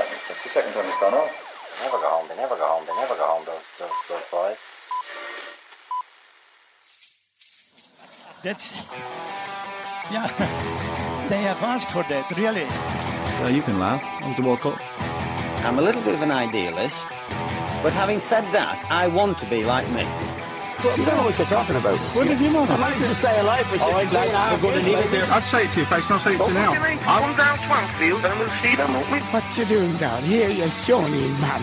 What one is that? That's the second time it's gone off. They never go home. They never go home. They never go home. Those those those boys. That's yeah. They have asked for that, really. Uh, you can laugh. It was the World Cup. I'm a little bit of an idealist, but having said that, I want to be like me. You don't know what you're talking about. What did you know? I managed to stay alive for 16 hours. going to leave it there. I'd say it to your face, and I'll say it to you now. Come down Swansfield and we'll see them, won't we? What you doing down here, you shawny man?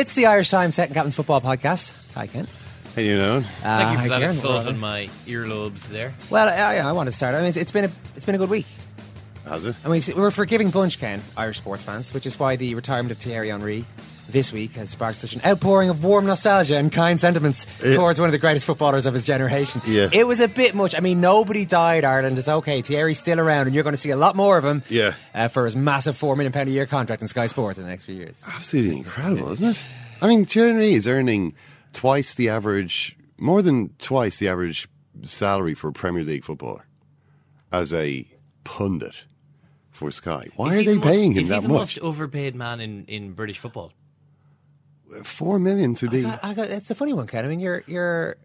It's the Irish Times Second Captain's Football Podcast. Hi, Ken. How you doing? Uh, Thank you for that Kieran. assault on my earlobes there. Well, I, I want to start. I mean, it's, it's been a it's been a good week. Has it? I mean, we're a forgiving bunch, Ken, Irish sports fans, which is why the retirement of Thierry Henry this week has sparked such an outpouring of warm nostalgia and kind sentiments Yeah. towards one of the greatest footballers of his generation. Yeah. It was a bit much. I mean, nobody died, Ireland. It's okay. Thierry's still around, and you're going to see a lot more of him Yeah. uh, for his massive £4 million a year contract in Sky Sports in the next few years. Absolutely incredible, isn't it? I mean, Thierry is earning twice the average, more than twice the average salary for a Premier League footballer as a pundit for Sky. Why Is are they the most- paying him is that he the much? most overpaid man in, in British football? Four million to be. I, I got, it's a funny one, Ken. I mean, you're you're.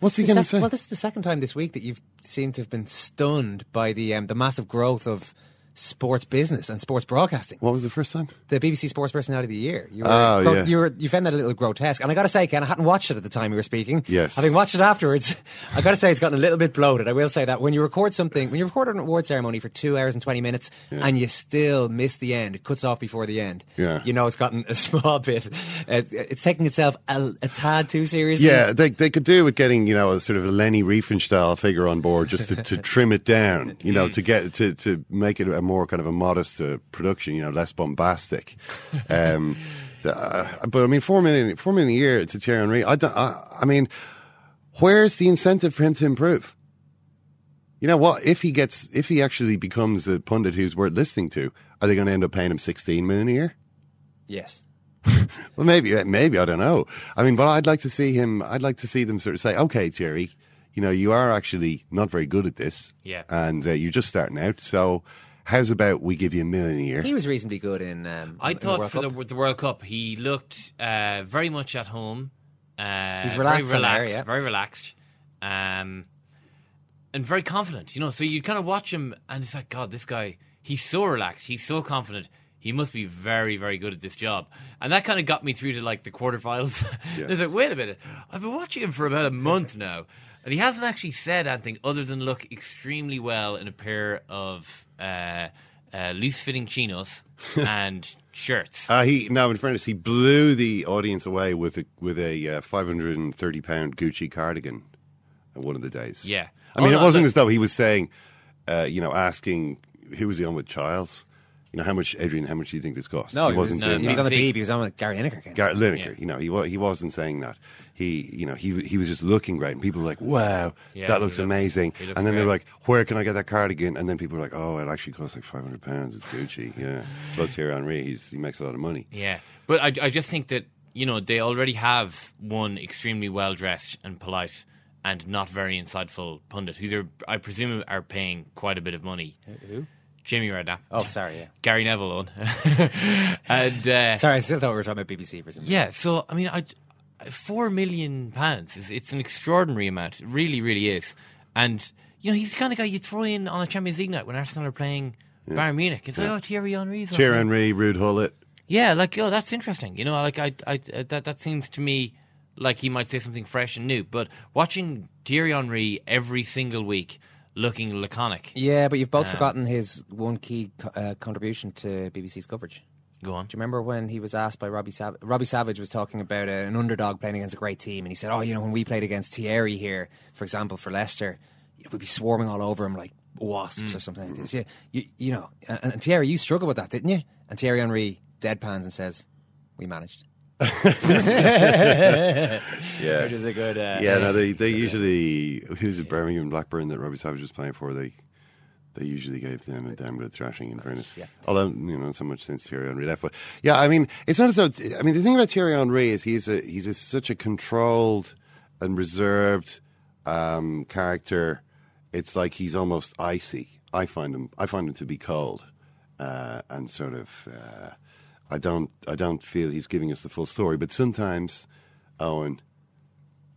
What's he the gonna sec- say? Well, this is the second time this week that you've seemed to have been stunned by the um, the massive growth of sports business and sports broadcasting. What was the first time? The BBC Sports Personality of the Year. You were, Oh, gro- yeah. you were you found that a little grotesque, and I got to say, Ken, I hadn't watched it at the time you were speaking. Yes. having watched it afterwards, I got to say it's gotten a little bit bloated. I will say that when you record something, when you record an award ceremony for two hours and twenty minutes, and you still miss the end, it cuts off before the end. Yeah. you know it's gotten a small bit. Uh, it's taking itself a, a tad too seriously. Yeah, they they could do with getting you know a sort of a Leni Riefenstahl figure on board just to, to trim it down, you know, to get to to make it a more kind of a modest uh, production, you know, less bombastic. Um, uh, but I mean, four million four million a year to Thierry Henry. I, don't, I I mean, where's the incentive for him to improve? You know what? If he gets, if he actually becomes a pundit who's worth listening to, are they going to end up paying him sixteen million a year? Yes. Well, maybe, maybe I don't know. I mean, but I'd like to see him. I'd like to see them sort of say, "Okay, Jerry, you know, you are actually not very good at this, Yeah. and uh, you're just starting out. So, how's about we give you a million a year?" He was reasonably good in. Um, I in thought World for Cup. the, the World Cup, he looked uh, very much at home. Uh, He's relaxed very in there, relaxed, yeah. very relaxed, um, and very confident. You know, so you kind of watch him, and it's like, God, this guy, he's so relaxed, he's so confident. He must be very, very good at this job, and that kind of got me through to like the quarterfinals. Yeah. There's like, wait a minute, I've been watching him for about a month now, and he hasn't actually said anything other than look extremely well in a pair of uh, uh, loose-fitting chinos and shirts. Uh, he now, in fairness, he blew the audience away with a with a uh, five hundred and thirty pound Gucci cardigan at one of the days. Yeah. I mean, Oh, it wasn't the- as though he was saying, uh, you know, asking who was he on with Childs. You know, how much, Adrian? How much do you think this cost? No, he, was, wasn't no, saying he was on the See- beeb. He was on with Gary Lineker. Ken. Garrett Lineker, Yeah. you know, he wa- he wasn't saying that. He, you know, he he was just looking great, and people were like, "Wow, Yeah, that he looks looks- amazing." he looks and then they're great. like, "Where can I get that cardigan?" And then people were like, "Oh, it actually costs like five hundred pounds. It's Gucci." Yeah, supposed to hear Henri. He's he makes a lot of money. Yeah, but I, I just think that you know they already have one extremely well dressed and polite and not very insightful pundit who they're I presume are paying quite a bit of money. Who? Jamie Redknapp. Oh, sorry, yeah. Gary Neville on. and uh, Sorry, I still thought we were talking about BBC for some reason. yeah, so I mean, I, four million pounds is it's an extraordinary amount. It really, really is. And you know, he's the kind of guy you throw in on a Champions League night when Arsenal are playing Bayern Munich. It's like, oh, Thierry Henry's on Thierry. Henry, Ruud Gullit. Yeah, like oh, that's interesting. You know, like I, I, that that seems to me like he might say something fresh and new. But watching Thierry Henry every single week looking laconic. Yeah, but you've both Um, forgotten his one key co- uh, contribution to BBC's coverage. Go on. Do you remember when he was asked by Robbie Savage? Robbie Savage was talking about uh, an underdog playing against a great team, and he said, "Oh, you know, when we played against Thierry here, for example, for Leicester, we'd be swarming all over him like wasps Mm. or something like this." Yeah, you, you know, and, and Thierry, you struggled with that, didn't you? And Thierry Henry deadpans and says, "We managed." Yeah, Which is a good. Uh, yeah, no, they they usually who's it Birmingham Blackburn that Robbie Savage was playing for. They they usually gave them a damn good thrashing. In fairness, yeah. Although you know, not so much since Thierry Henry left, but yeah, I mean, it's not as though. I mean, the thing about Thierry Henry is he's a he's a, such a controlled and reserved um, character. It's like he's almost icy. I find him. I find him to be cold uh, and sort of. Uh, I don't. I don't feel he's giving us the full story. But sometimes, Eoin,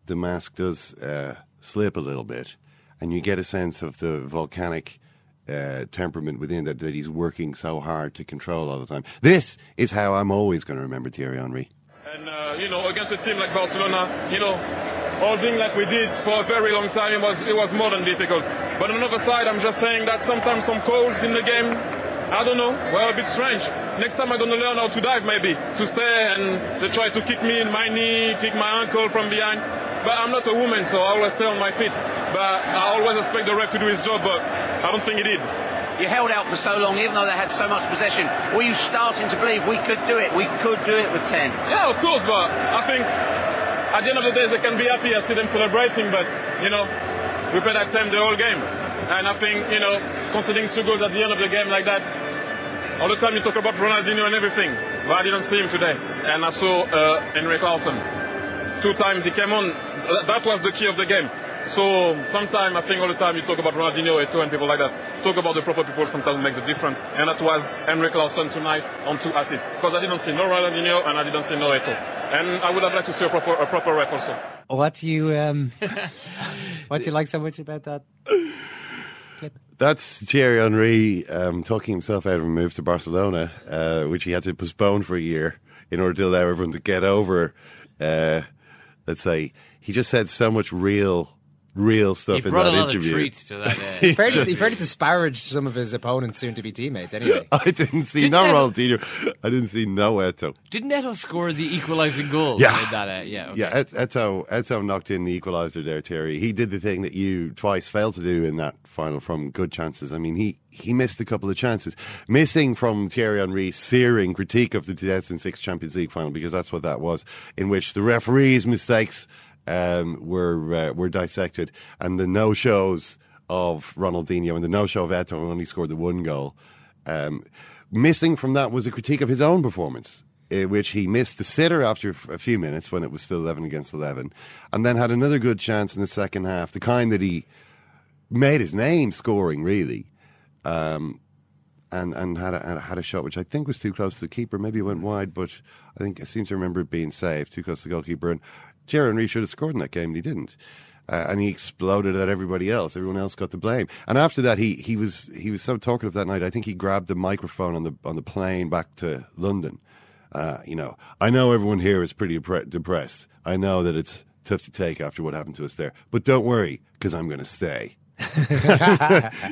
the mask does uh, slip a little bit, and you get a sense of the volcanic uh, temperament within that that he's working so hard to control all the time. This is how I'm always going to remember Thierry Henry. And, uh, you know, against a team like Barcelona, you know, holding like we did for a very long time, it was, it was more than difficult. But on the other side, I'm just saying that sometimes some calls in the game, I don't know, were a bit strange. Next time I'm going to learn how to dive maybe, to stay and they try to kick me in my knee, kick my ankle from behind. But I'm not a woman, so I always stay on my feet. But I always expect the ref to do his job, but I don't think he did. You held out for so long, even though they had so much possession. Were you starting to believe we could do it? We could do it with 10. Yeah, of course, but I think at the end of the day they can be happy. I see them celebrating, but you know, we played that time the whole game, and I think you know, conceding two goals at the end of the game like that. All the time you talk about Ronaldinho and everything, but I didn't see him today, and I saw uh, Henrik Larsson. Two times he came on. That was the key of the game. So sometimes I think all the time you talk about Ronaldinho, Eto'o, and people like that. Talk about the proper people sometimes make the difference, and that was Henrik Larsson tonight on two assists. Because I didn't see no Ronaldinho and I didn't see no Eto'o, and I would have liked to see a proper a proper rep also. What do you um, what do you like so much about that? That's Thierry Henry um, talking himself out of a move to Barcelona, uh, which he had to postpone for a year in order to allow everyone to get over. Uh, let's say he just said so much real, real stuff He in brought that a lot interview. of treats to that. Uh, He Fairly, just- he fairly disparaged some of his opponents, soon to be teammates. Anyway, I didn't see Didn't no Neto- Ronaldinho. I didn't see no Eto'o. Didn't Neto score the equalising goal? Yeah. in that, uh, yeah, okay. Yeah, Et- Eto'o, Eto'o knocked in the equaliser there, Terry. He did the thing that you twice failed to do in that final from good chances. I mean, he, he missed a couple of chances. Missing from Thierry Henry's searing critique of the 2006 Champions League final, because that's what that was, in which the referee's mistakes um, were uh, were dissected, and the no shows of Ronaldinho and the no show of Eto'o, who only scored the one goal. Um, missing from that was a critique of his own performance, in which he missed the sitter after a few minutes when it was still 11 against 11, and then had another good chance in the second half, the kind that he made his name scoring, really. Um, and and had a, had a shot which I think was too close to the keeper. Maybe it went wide, but I think I seem to remember it being saved too close to the goalkeeper. And Thierry Henry should have scored in that game, and he didn't. Uh, and he exploded at everybody else. Everyone else got the blame. And after that, he, he was he was so talkative that night. I think he grabbed the microphone on the on the plane back to London. Uh, you know, I know everyone here is pretty depre- depressed. I know that it's tough to take after what happened to us there, but don't worry because I'm going to stay.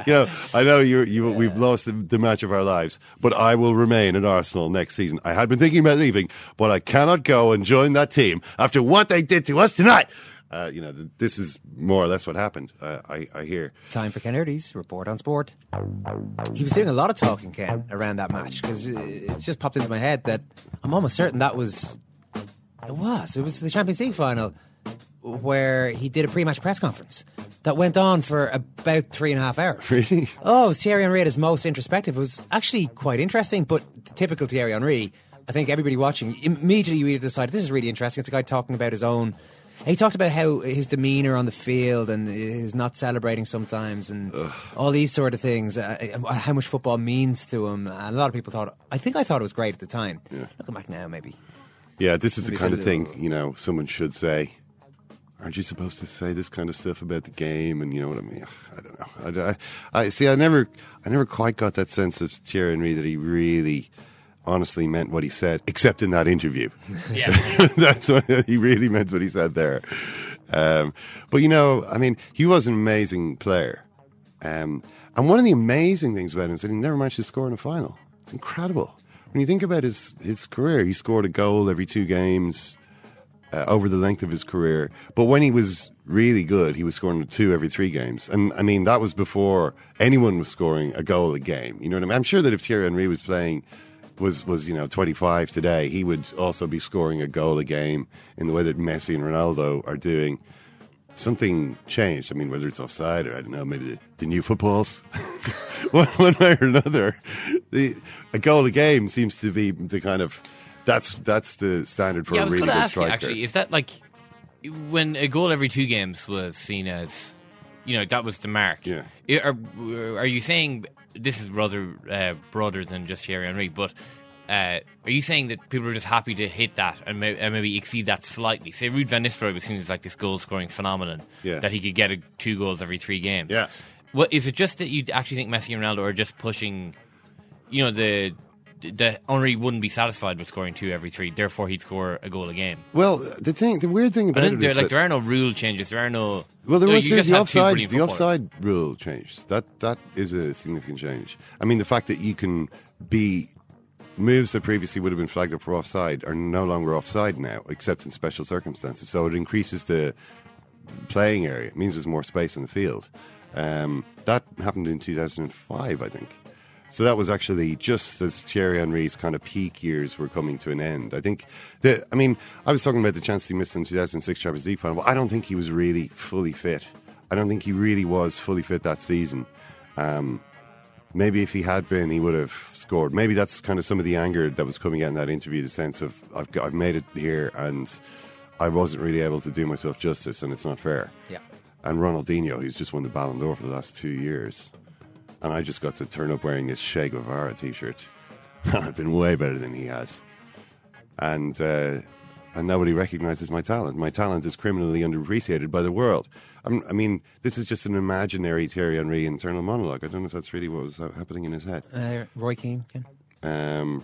you know, I know you you we've lost the, the match of our lives, but I will remain at Arsenal next season. I had been thinking about leaving, but I cannot go and join that team after what they did to us tonight. Uh, you know, th- this is more or less what happened. Uh, I, I hear. time for Ken report on sport. He was doing a lot of talking, Ken, around that match because it's just popped into my head that I'm almost certain that was it was it was the Champions League final where he did a pre-match press conference that went on for about three and a half hours. Really? Oh, it was Thierry Henry at his most introspective. It was actually quite interesting, but typical Thierry Henry. I think everybody watching immediately you either decide this is really interesting. It's a guy talking about his own He talked about how his demeanour on the field and his not celebrating sometimes and all these sort of things, uh, uh, how much football means to him. And a lot of people thought, I think I thought it was great at the time. Looking back now, maybe. Yeah, this is the kind of thing you know someone should say. Aren't you supposed to say this kind of stuff about the game? And you know what I mean? I don't know. I, I, I see. I never, I never quite got that sense of Thierry Henry that he really, honestly meant what he said, except in that interview. Yeah. that's what he really meant what he said there. Um, but you know, I mean, he was an amazing player. Um, and one of the amazing things about him is that he never managed to score in a final. It's incredible. When you think about his, his career, he scored a goal every two games uh, over the length of his career. But when he was really good, he was scoring two every three games. And I mean, that was before anyone was scoring a goal a game. You know what I mean? I'm sure that if Thierry Henry was playing, was, was you know, 25 today, he would also be scoring a goal a game in the way that Messi and Ronaldo are doing. Something changed. I mean, whether it's offside or I don't know, maybe the, the new footballs, one, one way or another, the, a goal a game seems to be the kind of that's that's the standard for yeah, a really good striker. actually, is that like when a goal every two games was seen as, you know, that was the mark? Yeah. Are, are you saying this is rather uh, broader than just Thierry Henry, but uh, are you saying that people are just happy to hit that and, may, and maybe exceed that slightly? Say Ruud van Nistelrooy was seen as like this goal scoring phenomenon Yeah. that he could get a, two goals every three games. Yeah. What is it? Just that you actually think Messi and Ronaldo are just pushing? You know the. The Henry wouldn't be satisfied with scoring two every three, therefore he'd score a goal a game. Well, the thing, the weird thing I about think it there, is like there are no rule changes. There are no. well, there was you the, offside. The offside rule changed. That that is a significant change. I mean, the fact that you can be moves that previously would have been flagged up for offside are no longer offside now, except in special circumstances. So it increases the playing area. It means there's more space on the field. Um, that happened in 2005, I think. So that was actually just as Thierry Henry's kind of peak years were coming to an end. I think that, I mean, I was talking about the chance he missed in 2006 Champions League final. But I don't think he was really fully fit. I don't think he really was fully fit that season. Um, maybe if he had been, he would have scored. Maybe that's kind of some of the anger that was coming out in that interview, the sense of, I've, got, I've made it here and I wasn't really able to do myself justice and it's not fair. Yeah. And Ronaldinho, who's just won the Ballon d'Or for the last two years. And I just got to turn up wearing this Che Guevara t shirt. I've been way better than he has. And, uh, and nobody recognizes my talent. My talent is criminally underappreciated by the world. I'm, I mean, this is just an imaginary Thierry Henry internal monologue. I don't know if that's really what was happening in his head. Uh, Roy Keane. Ken? Um,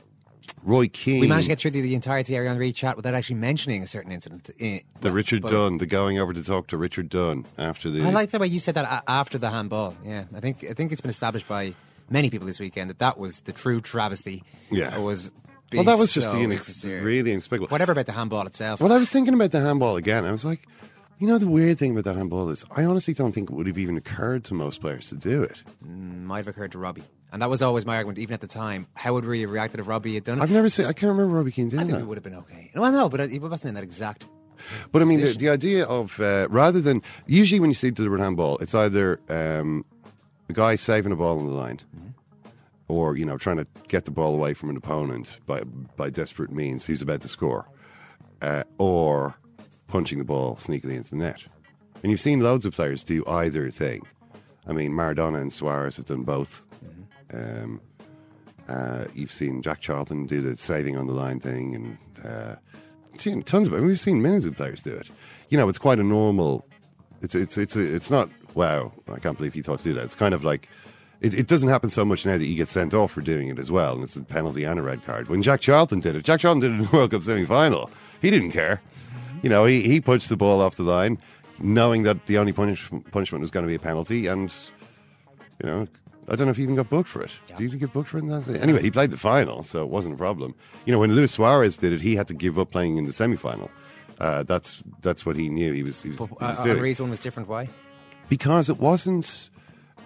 Roy Keane. We managed to get through the, the entire Thierry Henry chat without actually mentioning a certain incident. In, the well, Richard Dunne, the going over to talk to Richard Dunne after the. I like the way you said that after the handball. Yeah, I think I think it's been established by many people this weekend that that was the true travesty. Yeah. It was. well, that was just so the inex- really inexplicable. Whatever about the handball itself. Well, I was thinking about the handball again. I was like, you know, the weird thing about that handball is I honestly don't think it would have even occurred to most players to do it. Mm, might have occurred to Robbie, and that was always my argument, even at the time. How would we have reacted if Robbie had done it? I've never seen, I can't remember Robbie Keane did that. I doing think that. it would have been okay. Well, no, but it wasn't in that exact. But I mean, the, position. the idea of uh, rather than usually when you see the deliberate handball, it's either um, a guy saving a ball on the line, or you know trying to get the ball away from an opponent by by desperate means who's about to score, uh, or punching the ball sneakily into the net. And you've seen loads of players do either thing. I mean, Maradona and Suarez have done both. Um, uh, you've seen Jack Charlton do the saving on the line thing, and uh, seen tons of it. We've seen millions of players do it. You know, it's quite a normal. It's it's it's it's not wow. I can't believe he thought to do that. It's kind of like it, it doesn't happen so much now that you get sent off for doing it as well, and it's a penalty and a red card. When Jack Charlton did it, Jack Charlton did it in the World Cup semi final. He didn't care. You know, he he punched the ball off the line, knowing that the only punish, punishment was going to be a penalty, and you know. I don't know if he even got booked for it. Did he get booked for it? in that? Anyway, he played the final, so it wasn't a problem. You know, when Luis Suarez did it, he had to give up playing in the semi-final. Uh, that's that's what he knew. He was he was, he was Uh, doing one was different. Why? because it wasn't.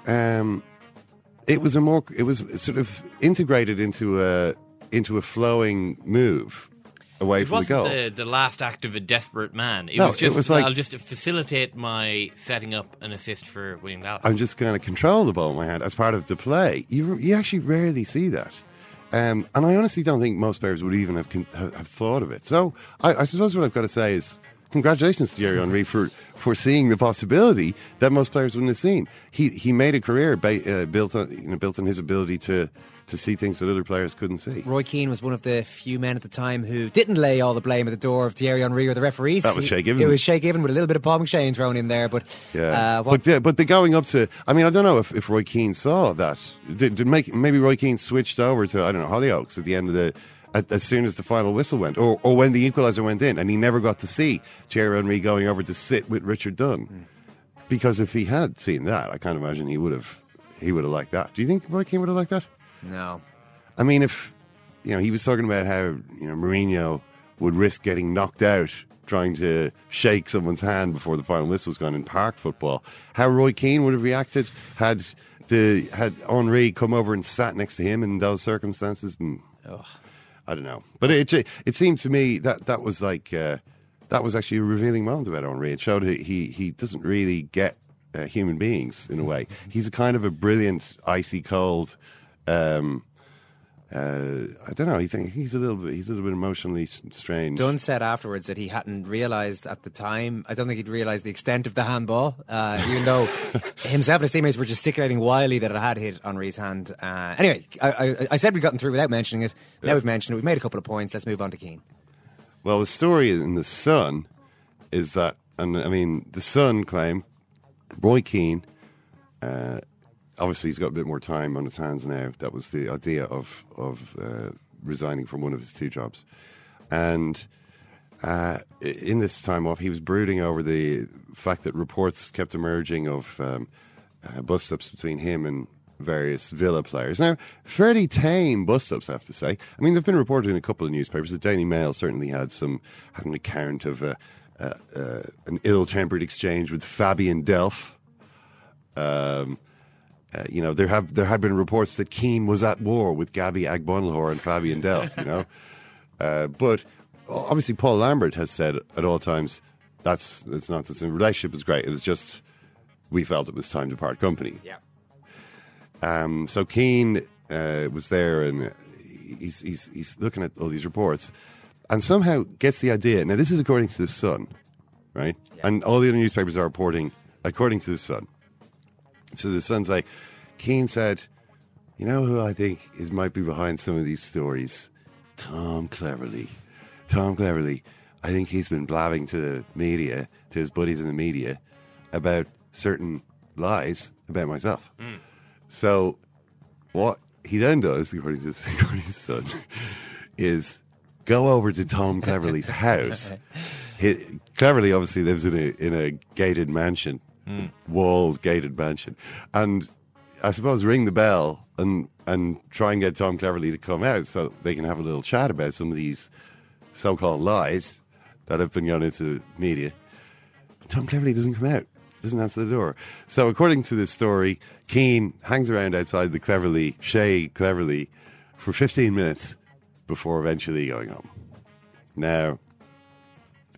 Um, it was a more. It was sort of integrated into a into a flowing move away It from the goal. the, the last act of a desperate man. It No, was it just was like- I'll just facilitate my setting up an assist for William Gallas. I'm just going to control the ball in my hand as part of the play. You you actually rarely see that. Um, and I honestly don't think most players would even have, con- have have thought of it. So I, I suppose what I've got to say is congratulations to Thierry Henry for for seeing the possibility that most players wouldn't have seen. He he made a career ba- uh, built on you know built on his ability to to see things that other players couldn't see. Roy Keane was one of the few men at the time who didn't lay all the blame at the door of Thierry Henry or the referees. That was Shay Given. It was Shay Given with a little bit of Paul McShane thrown in there, but Yeah, uh, but the, but the going up to, I mean, I don't know if, if Roy Keane saw that. Did, did make maybe Roy Keane switched over to I don't know Hollyoaks at the end of the, as soon as the final whistle went, or or when the equaliser went in, and he never got to see Thierry Henry going over to sit with Richard Dunne, because if he had seen that, I can't imagine he would have he would have liked that. Do you think Roy Keane would have liked that? No. I mean, if you know, he was talking about how you know Mourinho would risk getting knocked out trying to shake someone's hand before the final whistle was gone in park football. How Roy Keane would have reacted had the had Henri come over and sat next to him in those circumstances. Hmm. I don't know, but it it, seemed to me that that was like uh, that was actually a revealing moment about Henri. It showed he he doesn't really get uh, human beings in a way. He's a kind of a brilliant, icy cold. Um, uh, I don't know. He think he's a little bit. He's a little bit emotionally s- strange. Dunne said afterwards that he hadn't realised at the time. I don't think he'd realised the extent of the handball, uh, even though himself and his teammates were gesticulating wildly that it had hit Henri's hand. Uh, anyway, I, I, I said we'd gotten through without mentioning it. Now we've mentioned it. We've made a couple of points. Let's move on to Keane. Well, the story in the Sun is that, and I mean, the Sun claim Roy Keane. Obviously, he's got a bit more time on his hands now. That was the idea of of uh, resigning from one of his two jobs, and uh, in this time off, he was brooding over the fact that reports kept emerging of um, uh, bust ups between him and various Villa players. Now, fairly tame bust ups, I have to say. I mean, they've been reported in a couple of newspapers. The Daily Mail certainly had some had an account of uh, uh, uh, an ill tempered exchange with Fabian Delph. Um, uh, you know, there have there had been reports that Keane was at war with Gabby Agbonlahor and Fabian Delph. You know, uh, but obviously Paul Lambert has said at all times that's it's nonsense. The relationship was great. It was just we felt it was time to part company. Yeah. Um, so Keane uh, was there and he's, he's he's looking at all these reports and somehow gets the idea. Now this is according to the Sun, right? And all the other newspapers are reporting according to the Sun. So the Sun's like, Keane said, "You know who I think is might be behind some of these stories? Tom Cleverley. Tom Cleverley. I think he's been blabbing to the media, to his buddies in the media, about certain lies about myself." Mm. So, what he then does, according to, according to the Sun, is go over to Tom Cleverley's house. He, Cleverley obviously lives in a in a gated mansion, Hmm. walled gated mansion, and I suppose ring the bell and and try and get Tom Cleverley to come out so they can have a little chat about some of these so-called lies that have been gone into media. Tom Cleverley doesn't come out, doesn't answer the door. So, according to this story, Keane hangs around outside the Cleverley, Shay Cleverley, for 15 minutes before eventually going home. Now,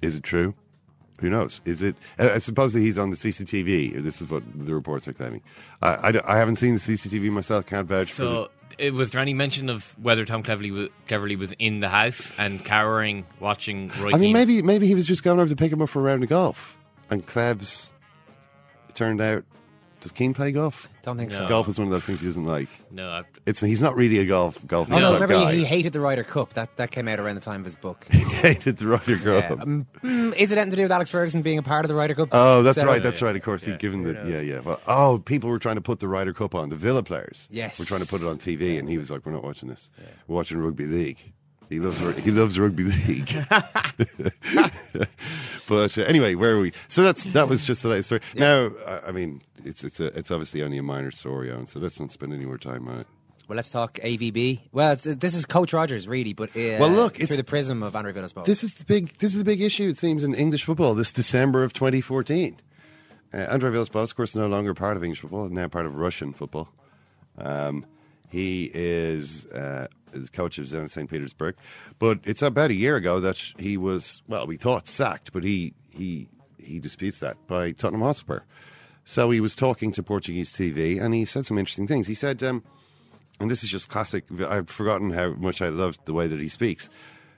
is it true? Who knows? Is it? Uh, supposedly he's on the CCTV, this is what the reports are claiming. I, I, I haven't seen the CCTV myself, can't vouch for the, So, it, was there any mention of whether Tom Cleverley was, Cleverley was in the house and cowering, watching Roy I mean, Keane? maybe maybe he was just going over to pick him up for a round of golf, and it turned out. Does Keane play golf? Don't think so. Golf is one of those things he doesn't like. No, I, It's he's not really a golf golf. Oh no! type Remember, guy. he, he hated the Ryder Cup. That that came out around the time of his book. He hated the Ryder Yeah. Cup. Um, mm, is it anything to do with Alex Ferguson being a part of the Ryder Cup? Oh, that's setup? right. That's right. Of course, he'd given the yeah, yeah. Well, oh, people were trying to put the Ryder Cup on. The Villa players, Yes. were trying to put it on TV, and he was like, "We're not watching this. We're watching rugby league." He loves he loves rugby league. but uh, anyway, where are we? So that's that was just the latest story. Now, I, I mean, it's it's a, it's obviously only a minor story, Eoin. So let's not spend any more time on it. Well, let's talk AVB. Well, it's, this is Coach Rodgers, really, but uh, Well, look, through the prism of Andre Villas-Boas. This is the big. This is the big issue. It seems in English football this December of 2014. Uh, Andre Villas-Boas, of course, is no longer part of English football. Now part of Russian football. Um, he is uh, is coach of Zenit St. Petersburg, but it's about a year ago that he was. Well, we thought sacked, but he he he disputes that by Tottenham Hotspur. So he was talking to Portuguese TV, and he said some interesting things. He said. Um, and this is just classic. I've forgotten how much I loved the way that he speaks.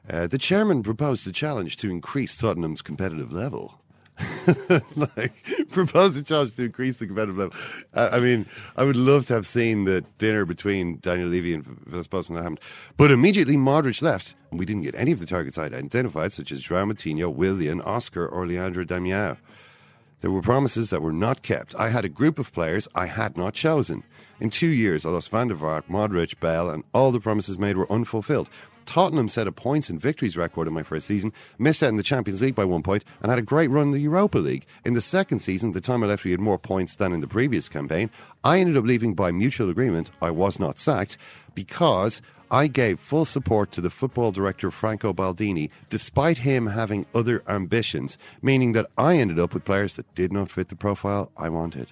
Uh, the chairman proposed a challenge to increase Tottenham's competitive level. like proposed a challenge to increase the competitive level. Uh, I mean, I would love to have seen the dinner between Daniel Levy and Villas-Boas when that happened. But immediately Modric left, and we didn't get any of the targets I'd identified, such as João Moutinho, Willian, Oscar, or Leandro Damião. There were promises that were not kept. I had a group of players I had not chosen. In two years, I lost Van der Vaart, Modric, Bell, and all the promises made were unfulfilled. Tottenham set a points and victories record in my first season, missed out in the Champions League by one point, and had a great run in the Europa League. In the second season, the time I left, we had more points than in the previous campaign. I ended up leaving by mutual agreement. I was not sacked because I gave full support to the football director Franco Baldini, despite him having other ambitions, meaning that I ended up with players that did not fit the profile I wanted.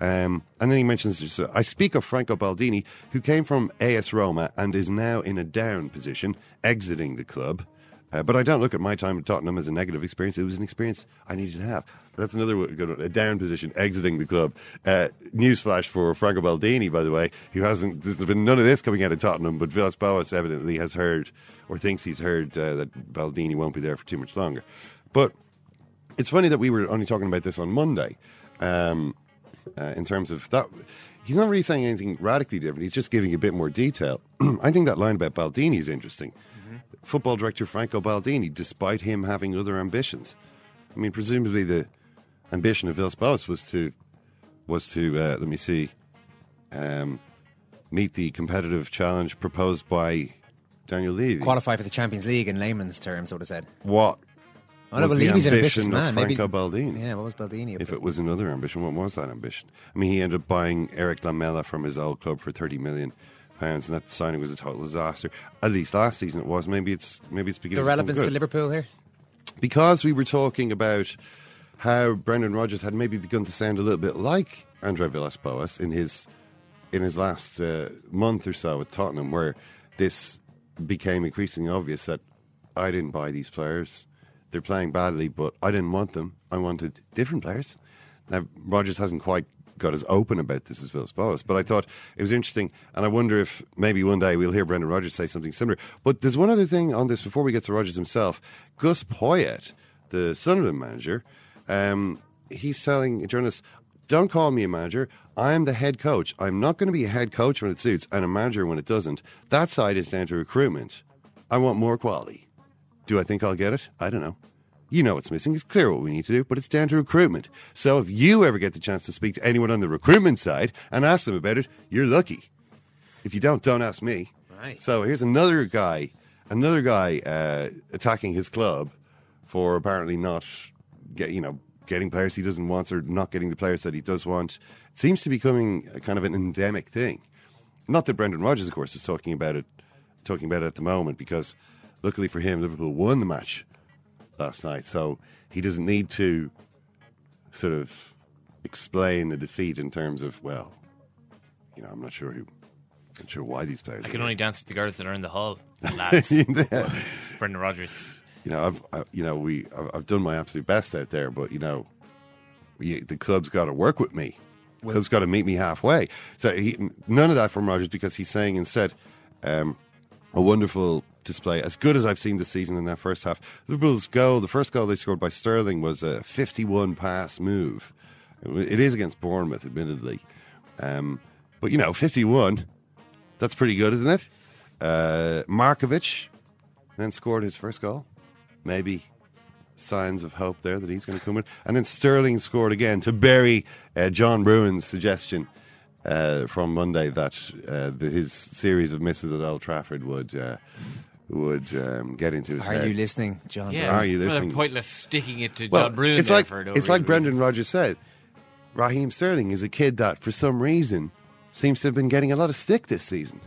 Um, and then he mentions, I speak of Franco Baldini, who came from AS Roma and is now in a down position, exiting the club. Uh, but I don't look at my time at Tottenham as a negative experience. It was an experience I needed to have. That's another good one. A down position, exiting the club. Uh, newsflash for Franco Baldini, by the way, who hasn't, there's been none of this coming out of Tottenham, but Villas Boas evidently has heard, or thinks he's heard, uh, that Baldini won't be there for too much longer. But it's funny that we were only talking about this on Monday. Um, uh, in terms of that. He's not really saying anything radically different. He's just giving a bit more detail. I think that line about Baldini is interesting. Mm-hmm. Football director Franco Baldini, despite him having other ambitions. I mean, presumably the ambition of Villas-Boas was to was to uh, let me see, um, meet the competitive challenge proposed by Daniel Levy. Qualify for the Champions League in layman's terms, so to said. What I don't believe he's an ambitious man. Maybe Baldini. Yeah, what was Baldini? if it was another ambition, what was that ambition? I mean, he ended up buying Erik Lamela from his old club for thirty million pounds, and that signing was a total disaster. At least last season it was. Maybe it's maybe it's because the relevance to Liverpool here. Because we were talking about how Brendan Rodgers had maybe begun to sound a little bit like Andre Villas-Boas in his in his last uh, month or so at Tottenham, where this became increasingly obvious that I didn't buy these players they're playing badly, but I didn't want them. I wanted different players. Now, Rodgers hasn't quite got as open about this as Villas-Boas, but I thought it was interesting, and I wonder if maybe one day we'll hear Brendan Rodgers say something similar. But there's one other thing on this before we get to Rodgers himself. Gus Poyet, the Sunderland manager, um, he's telling journalists, don't call me a manager. I'm the head coach. I'm not going to be a head coach when it suits and a manager when it doesn't. That side is down to recruitment. I want more quality. Do I think I'll get it? I don't know. You know what's missing. It's clear what we need to do, but it's down to recruitment. So if you ever get the chance to speak to anyone on the recruitment side and ask them about it, you're lucky. If you don't, don't ask me. Right. So here's another guy, another guy uh, attacking his club for apparently not get you know getting players he doesn't want or not getting the players that he does want. It seems to be becoming a kind of an endemic thing. Not that Brendan Rodgers, of course, is talking about it, talking about it at the moment because luckily for him, Liverpool won the match last night, so he doesn't need to sort of explain the defeat in terms of well, you know, I'm not sure who, I'm not sure why these players. I can only dance with the girls that are in the hall, lads. yeah. Brendan Rodgers. You know, I've, I, you know, we, I've, I've done my absolute best out there, but you know, we, the club's got to work with me. The club's got to meet me halfway. So he, none of that from Rodgers because he's saying instead, um, a wonderful display, as good as I've seen this season in that first half. Liverpool's goal, the first goal they scored by Sterling, was a 51 pass move. It is against Bournemouth, admittedly. Um, but, you know, 51, that's pretty good, isn't it? Uh, Markovic then scored his first goal. Maybe signs of hope there that he's going to come in. And then Sterling scored again to bury uh, John Bruin's suggestion uh, from Monday that uh, the, his series of misses at Old Trafford would uh, would um, get into his head. Are head. you listening, John? Yeah, Are you rather listening? pointless sticking it to well, John Brune it's like for no it's like Brendan Rodgers said. Raheem Sterling is a kid that, for some reason, seems to have been getting a lot of stick this season.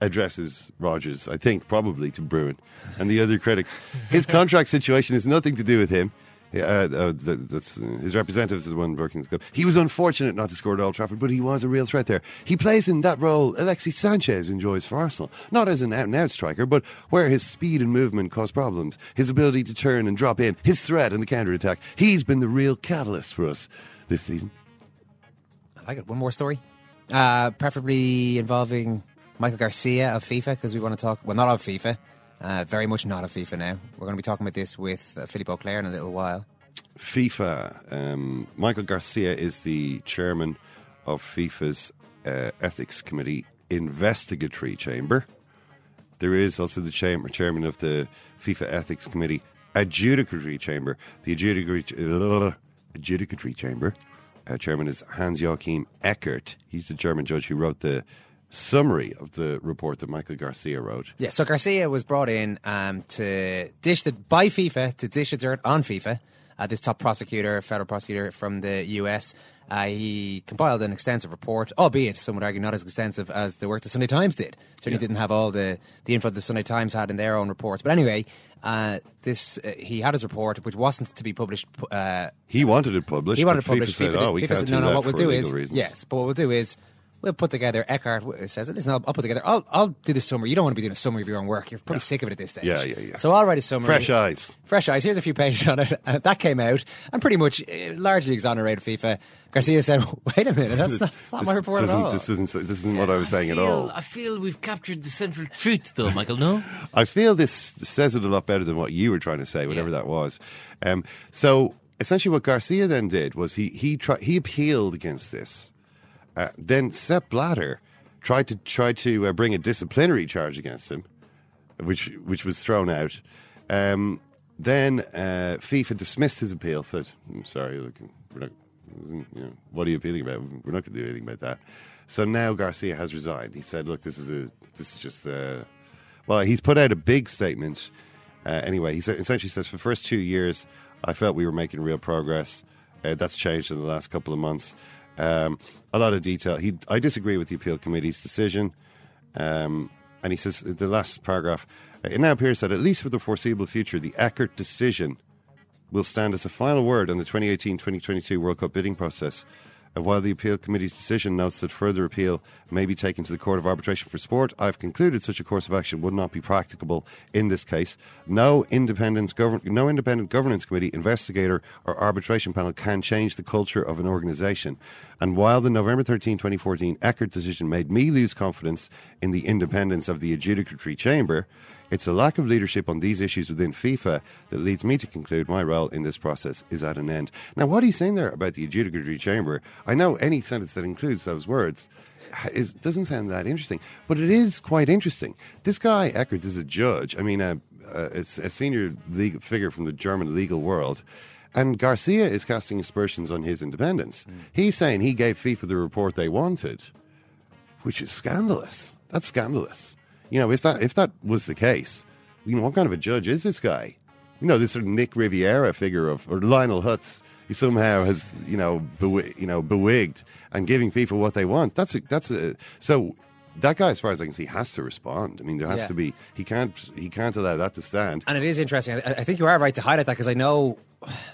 Addresses Rodgers, I think, probably to Bruin and the other critics. His contract situation has nothing to do with him. Uh, uh, that's, his representatives is the one working the club. He was unfortunate not to score at Old Trafford, but he was a real threat there. He plays in that role Alexis Sanchez enjoys for Arsenal, not as an out and out striker, but where his speed and movement cause problems. His ability to turn and drop in, his threat in the counter attack. He's been the real catalyst for us this season. I like it. One more story, uh, preferably involving Michael Garcia of FIFA, because we want to talk. Well, not of FIFA, Uh, very much not a FIFA now. We're going to be talking about this with uh, Philippe Auclair in a little while. FIFA. Um, Michael Garcia is the chairman of FIFA's uh, ethics committee investigatory chamber. There is also the chamber, chairman of the FIFA ethics committee adjudicatory chamber. The adjudicatory, uh, adjudicatory chamber uh, chairman is Hans Joachim Eckert. He's the German judge who wrote the summary of the report that Michael Garcia wrote. Yeah, so Garcia was brought in um, to dish the by FIFA to dish the dirt on FIFA. Uh, this top prosecutor, federal prosecutor from the US, uh, he compiled an extensive report, albeit some would argue not as extensive as the work the Sunday Times did. Certainly yeah. didn't have all the, the info the Sunday Times had in their own reports. But anyway, uh, this uh, he had his report, which wasn't to be published. Uh, he wanted it published. He wanted it published. FIFA, said, "Oh, we FIFA can't said, do no, no, what we'll do is reasons. yes, but what we'll do is we'll put together. Eckert says it. Listen, I'll, I'll put together. I'll, I'll do the summary. You don't want to be doing a summary of your own work. You're probably yeah. sick of it at this stage. Yeah, yeah, yeah. So I'll write a summary. Fresh eyes. Fresh eyes. Here's a few pages on it. Uh, that came out and pretty much uh, largely exonerated FIFA. Garcia said, "Wait a minute, that's not, that's not my report at all." This isn't, this isn't what I was saying feel, at all. I feel we've captured the central truth, though, Michael. No, I feel this says it a lot better than what you were trying to say, whatever yeah. that was. Um, so essentially, what Garcia then did was he he tried he appealed against this. Uh, then Sepp Blatter tried to try to uh, bring a disciplinary charge against him, which which was thrown out. Um, then uh, FIFA dismissed his appeal. Said, "I'm sorry, look, we're not, you know, what are you appealing about? We're not going to do anything about that." So now Garcia has resigned. He said, "Look, this is a this is just a." Well, he's put out a big statement. Uh, anyway, he said, essentially says for the first two years, I felt we were making real progress. Uh, that's changed in the last couple of months. Um, a lot of detail. He, I disagree with the appeal committee's decision. Um, and he says the last paragraph it now appears that at least for the foreseeable future, the Eckert decision will stand as a final word on the 2018 2022 World Cup bidding process. While the appeal committee's decision notes that further appeal may be taken to the Court of Arbitration for Sport, I've concluded such a course of action would not be practicable in this case. No, no independent governance committee, investigator, or arbitration panel can change the culture of an organisation. And while the November 13, 2014 Eckert decision made me lose confidence in the independence of the adjudicatory chamber, it's the lack of leadership on these issues within FIFA that leads me to conclude my role in this process is at an end. Now, what he's saying there about the adjudicatory chamber, I know any sentence that includes those words is, doesn't sound that interesting, but it is quite interesting. This guy, Eckert, is a judge. I mean, a, a, a senior legal figure from the German legal world. And Garcia is casting aspersions on his independence. Mm. He's saying he gave FIFA the report they wanted, which is scandalous. That's scandalous. You know, if that if that was the case, you know, what kind of a judge is this guy? You know, this sort of Nick Riviera figure of or Lionel Hutz, who somehow has you know bew- you know bewigged and giving FIFA what they want. That's a that's a so that guy, as far as I can see, has to respond. I mean, there has yeah. to be. He can't. He can't allow that to stand. And it is interesting. I, I think you are right to highlight that because I know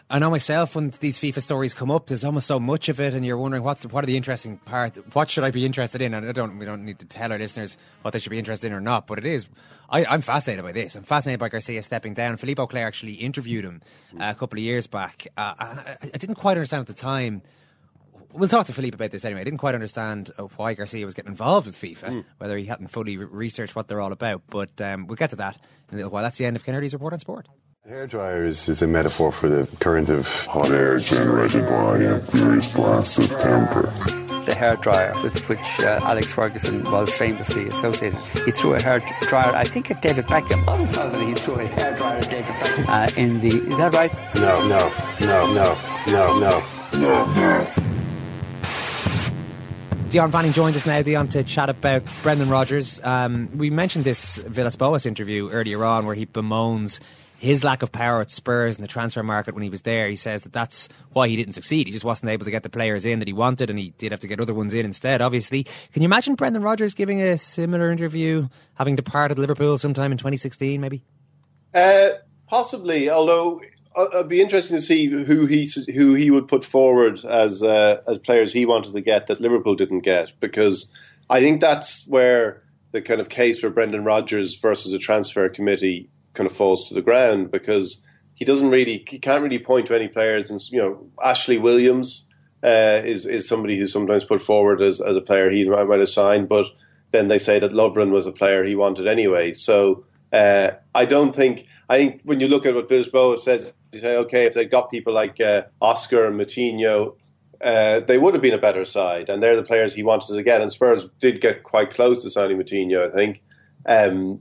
I know myself when these FIFA stories come up, there's almost so much of it, and you're wondering what's what are the interesting part? What should I be interested in? And I don't we don't need to tell our listeners what they should be interested in or not, but it is. I, am fascinated by this. I'm fascinated by Garcia stepping down. Philippe Auclair actually interviewed him uh, a couple of years back. Uh, I, I, didn't quite understand at the time. We'll talk to Philippe about this anyway. I didn't quite understand uh, why Garcia was getting involved with FIFA, mm. whether he hadn't fully re- researched what they're all about. But um, we'll get to that in a little while. That's the end of Kennedy's report on sport. Hair dryers is a metaphor for the current of hot air generated by a furious blast of temper. The hair dryer with which uh, Alex Ferguson was famously associated. He threw a hair dryer, I think, at David Beckham. I always thought that he threw a hair dryer at David Beckham. Uh, in the, is that right? No, no, no, no, no, no, no, no. Dion Fanning joins us now, Dion, to chat about Brendan Rodgers. Um, we mentioned this Villas Boas interview earlier on where he bemoans his lack of power at Spurs in the transfer market when he was there. He says that that's why he didn't succeed. He just wasn't able to get the players in that he wanted, and he did have to get other ones in instead. Obviously, can you imagine Brendan Rodgers giving a similar interview, having departed Liverpool sometime in 2016, maybe? Uh, possibly, although uh, it'd be interesting to see who he who he would put forward as uh, as players he wanted to get that Liverpool didn't get, because I think that's where the kind of case for Brendan Rodgers versus a transfer committee kind of falls to the ground because he doesn't really he can't really point to any players and you know Ashley Williams uh, is is somebody who's sometimes put forward as, as a player he might, might have signed but then they say that Lovren was a player he wanted anyway so Uh, I don't think. I think when you look at what Villas-Boas says, you say, okay, if they got people like uh, Oscar and Moutinho, uh, they would have been a better side, and they're the players he wanted to get. And Spurs did get quite close to signing Moutinho, I think. Um,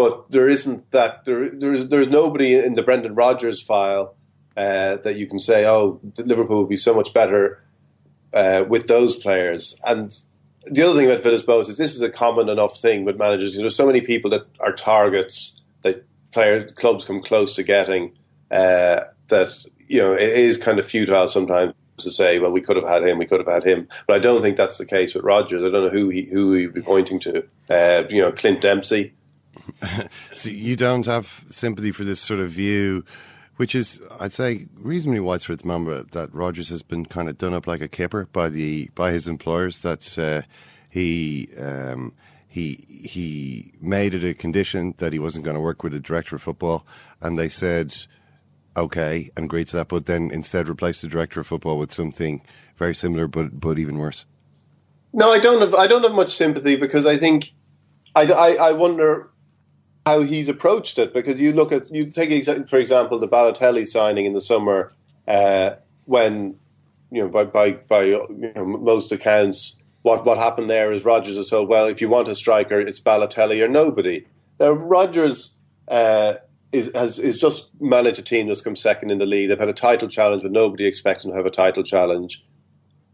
but there isn't that. There, there's there's nobody in the Brendan Rodgers file uh, that you can say, oh, Liverpool would be so much better uh, with those players. And the other thing about Villas-Boas is this is a common enough thing with managers. You know, there's so many people that are targets that players clubs come close to getting uh, that you know it is kind of futile sometimes to say, well, we could have had him, we could have had him. But I don't think that's the case with Rodgers. I don't know who he who he'd be pointing to. Uh, you know, Clint Dempsey. so you don't have sympathy for this sort of view which is, I'd say, reasonably widespread at the moment. That Rodgers has been kind of done up like a kipper by the by his employers. That uh, he um, he he made it a condition that he wasn't going to work with a director of football, and they said okay and agreed to that, but then instead replaced the director of football with something very similar, but but even worse. No, I don't have I don't have much sympathy because I think I, I, I wonder how he's approached it because you look at you take for example the Balotelli signing in the summer uh, when you know by by, by you know, most accounts what what happened there is Rodgers has told well if you want a striker it's Balotelli or nobody. Now Rodgers uh, is has is just managed a team that's come second in the league. They've had a title challenge but nobody expects them to have a title challenge.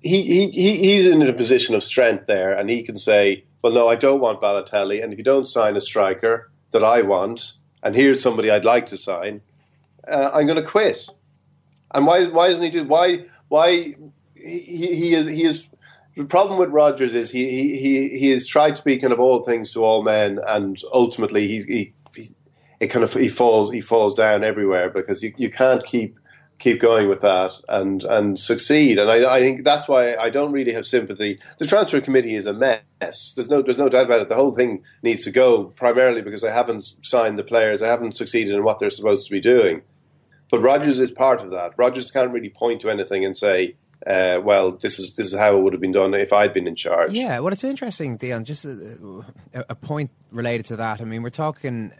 He, he he's in a position of strength there and he can say well no I don't want Balotelli and if you don't sign a striker that I want, and here's somebody I'd like to sign, uh, I'm going to quit. And why why doesn't he do why why he he is he is the problem with Rodgers is he he he he has tried to be kind of all things to all men, and ultimately he's he, he it kind of he falls he falls down everywhere because you you can't keep keep going with that and and succeed. And I, I, think that's why I don't really have sympathy. The transfer committee is a mess. There's no there's no doubt about it. The whole thing needs to go primarily because they haven't signed the players. They haven't succeeded in what they're supposed to be doing. But Rodgers is part of that. Rodgers can't really point to anything and say, uh, well, this is this is how it would have been done if I'd been in charge. Yeah, well, it's interesting, Dion. Just a, a point related to that. I mean, we're talking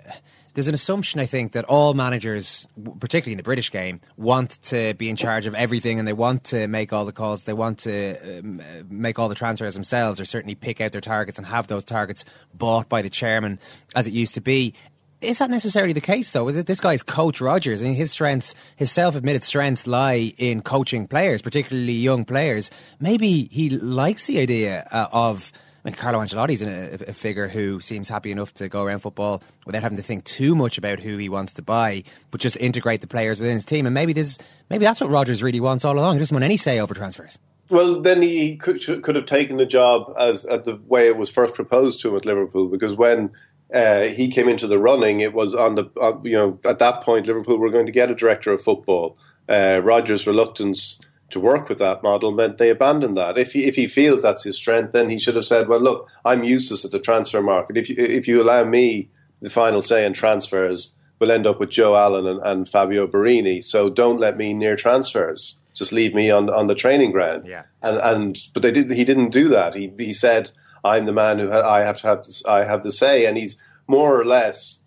there's an assumption, I think, that all managers, particularly in the British game, want to be in charge of everything and they want to make all the calls. They want to um, make all the transfers themselves or certainly pick out their targets and have those targets bought by the chairman as it used to be. Is that necessarily the case, though? This guy's Coach Rodgers. I mean, his strengths, his self-admitted strengths, lie in coaching players, particularly young players. Maybe he likes the idea uh, of I mean, Carlo Ancelotti's a, a figure who seems happy enough to go around football without having to think too much about who he wants to buy, but just integrate the players within his team. And maybe this, maybe that's what Rodgers really wants all along. He doesn't want any say over transfers. Well, then he could, could have taken the job as at the way it was first proposed to him at Liverpool, because when uh, he came into the running, it was on the you know at that point Liverpool were going to get a director of football. Uh, Rodgers' reluctance to work with that model meant they abandoned that. If he, if he feels that's his strength, then he should have said, "Well, look, I'm useless at the transfer market. If you, if you allow me the final say in transfers, we'll end up with Joe Allen and, and Fabio Borini. So don't let me near transfers. Just leave me on on the training ground." Yeah. And and but they did. He didn't do that. He he said, "I'm the man who ha- I have to have this, I have the say," and he's more or less.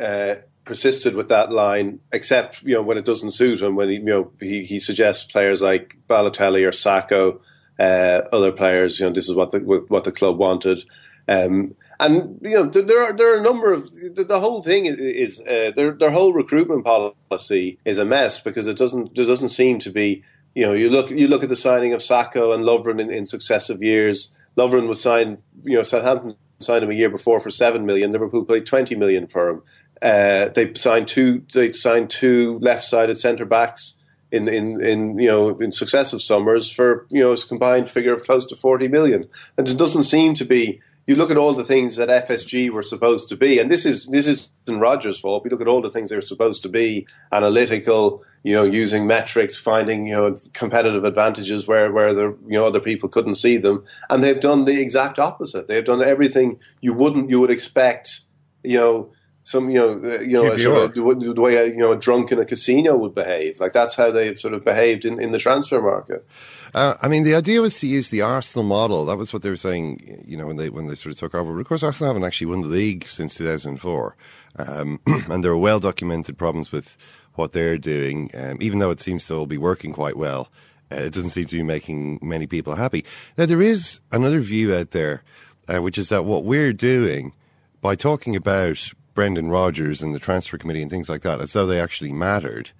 Uh, persisted with that line, except you know when it doesn't suit him. When he you know he, he suggests players like Balotelli or Sakho, uh, other players. You know this is what the what the club wanted. Um, and you know there are there are a number of the, the whole thing is uh, their their whole recruitment policy is a mess because it doesn't there doesn't seem to be you know you look you look at the signing of Sakho and Lovren in, in successive years. Lovren was signed you know Southampton signed him a year before for seven million. Liverpool paid twenty million for him. Uh, they signed two. They signed two left-sided centre backs in, in in you know in successive summers for you know a combined figure of close to forty million, and it doesn't seem to be. You look at all the things that FSG were supposed to be, and this is this isn't Rodgers' fault. We look at all the things they were supposed to be: analytical, you know, using metrics, finding you know competitive advantages where where the you know other people couldn't see them, and they've done the exact opposite. They've done everything you wouldn't you would expect, you know some you know uh, you know sort of the, the, way a, you know a drunk in a casino would behave. Like that's how they've sort of behaved in, in the transfer market. Uh, I mean, the idea was to use the Arsenal model. That was what they were saying. You know, when they when they sort of took over. But of course, Arsenal haven't actually won the league since two thousand four. Um, and there are well documented problems with what they're doing, um, even though it seems to all be working quite well. Uh, it doesn't seem to be making many people happy. Now, there is another view out there, uh, which is that what we're doing by talking about Brendan Rodgers and the transfer committee and things like that, as though they actually mattered,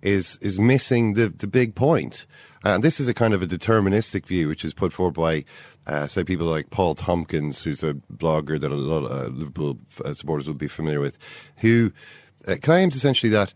is is missing the the big point. And this is a kind of a deterministic view, which is put forward by, uh, say, people like Paul Tomkins, who's a blogger that a lot of uh, Liverpool uh, supporters will be familiar with, who uh, claims essentially that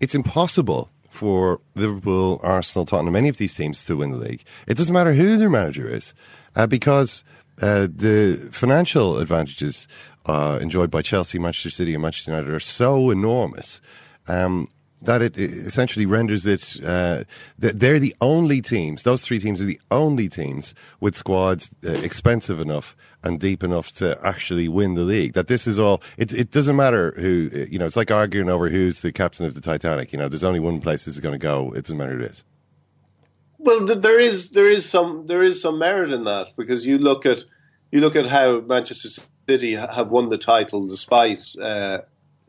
it's impossible for Liverpool, Arsenal, Tottenham, any of these teams to win the league. It doesn't matter who their manager is, uh, because uh, the financial advantages uh, enjoyed by Chelsea, Manchester City, and Manchester United are so enormous um, that it essentially renders it uh, that they're the only teams. Those three teams are the only teams with squads uh, expensive enough and deep enough to actually win the league. That this is all. It, it doesn't matter who you know. It's like arguing over who's the captain of the Titanic. You know, there's only one place this is going to go. It doesn't matter who it is. Well, there is there is some there is some merit in that because you look at you look at how Manchester City have won the title despite, uh,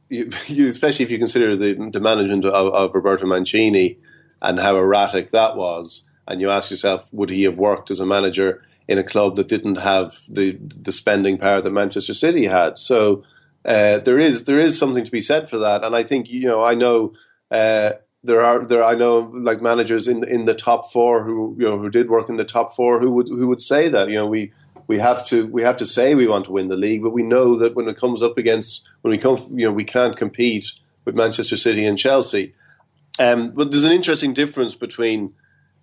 you, you, especially if you consider the, the management of, of, Roberto Mancini and how erratic that was, and you ask yourself, would he have worked as a manager in a club that didn't have the the spending power that Manchester City had? So uh, there is there is something to be said for that, and I think you know I know. Uh, there are there I know like managers in in the top four who you know who did work in the top four who would who would say that you know we we have to we have to say we want to win the league, but we know that when it comes up against when we come, you know, we can't compete with Manchester City and Chelsea. Um, but there's an interesting difference between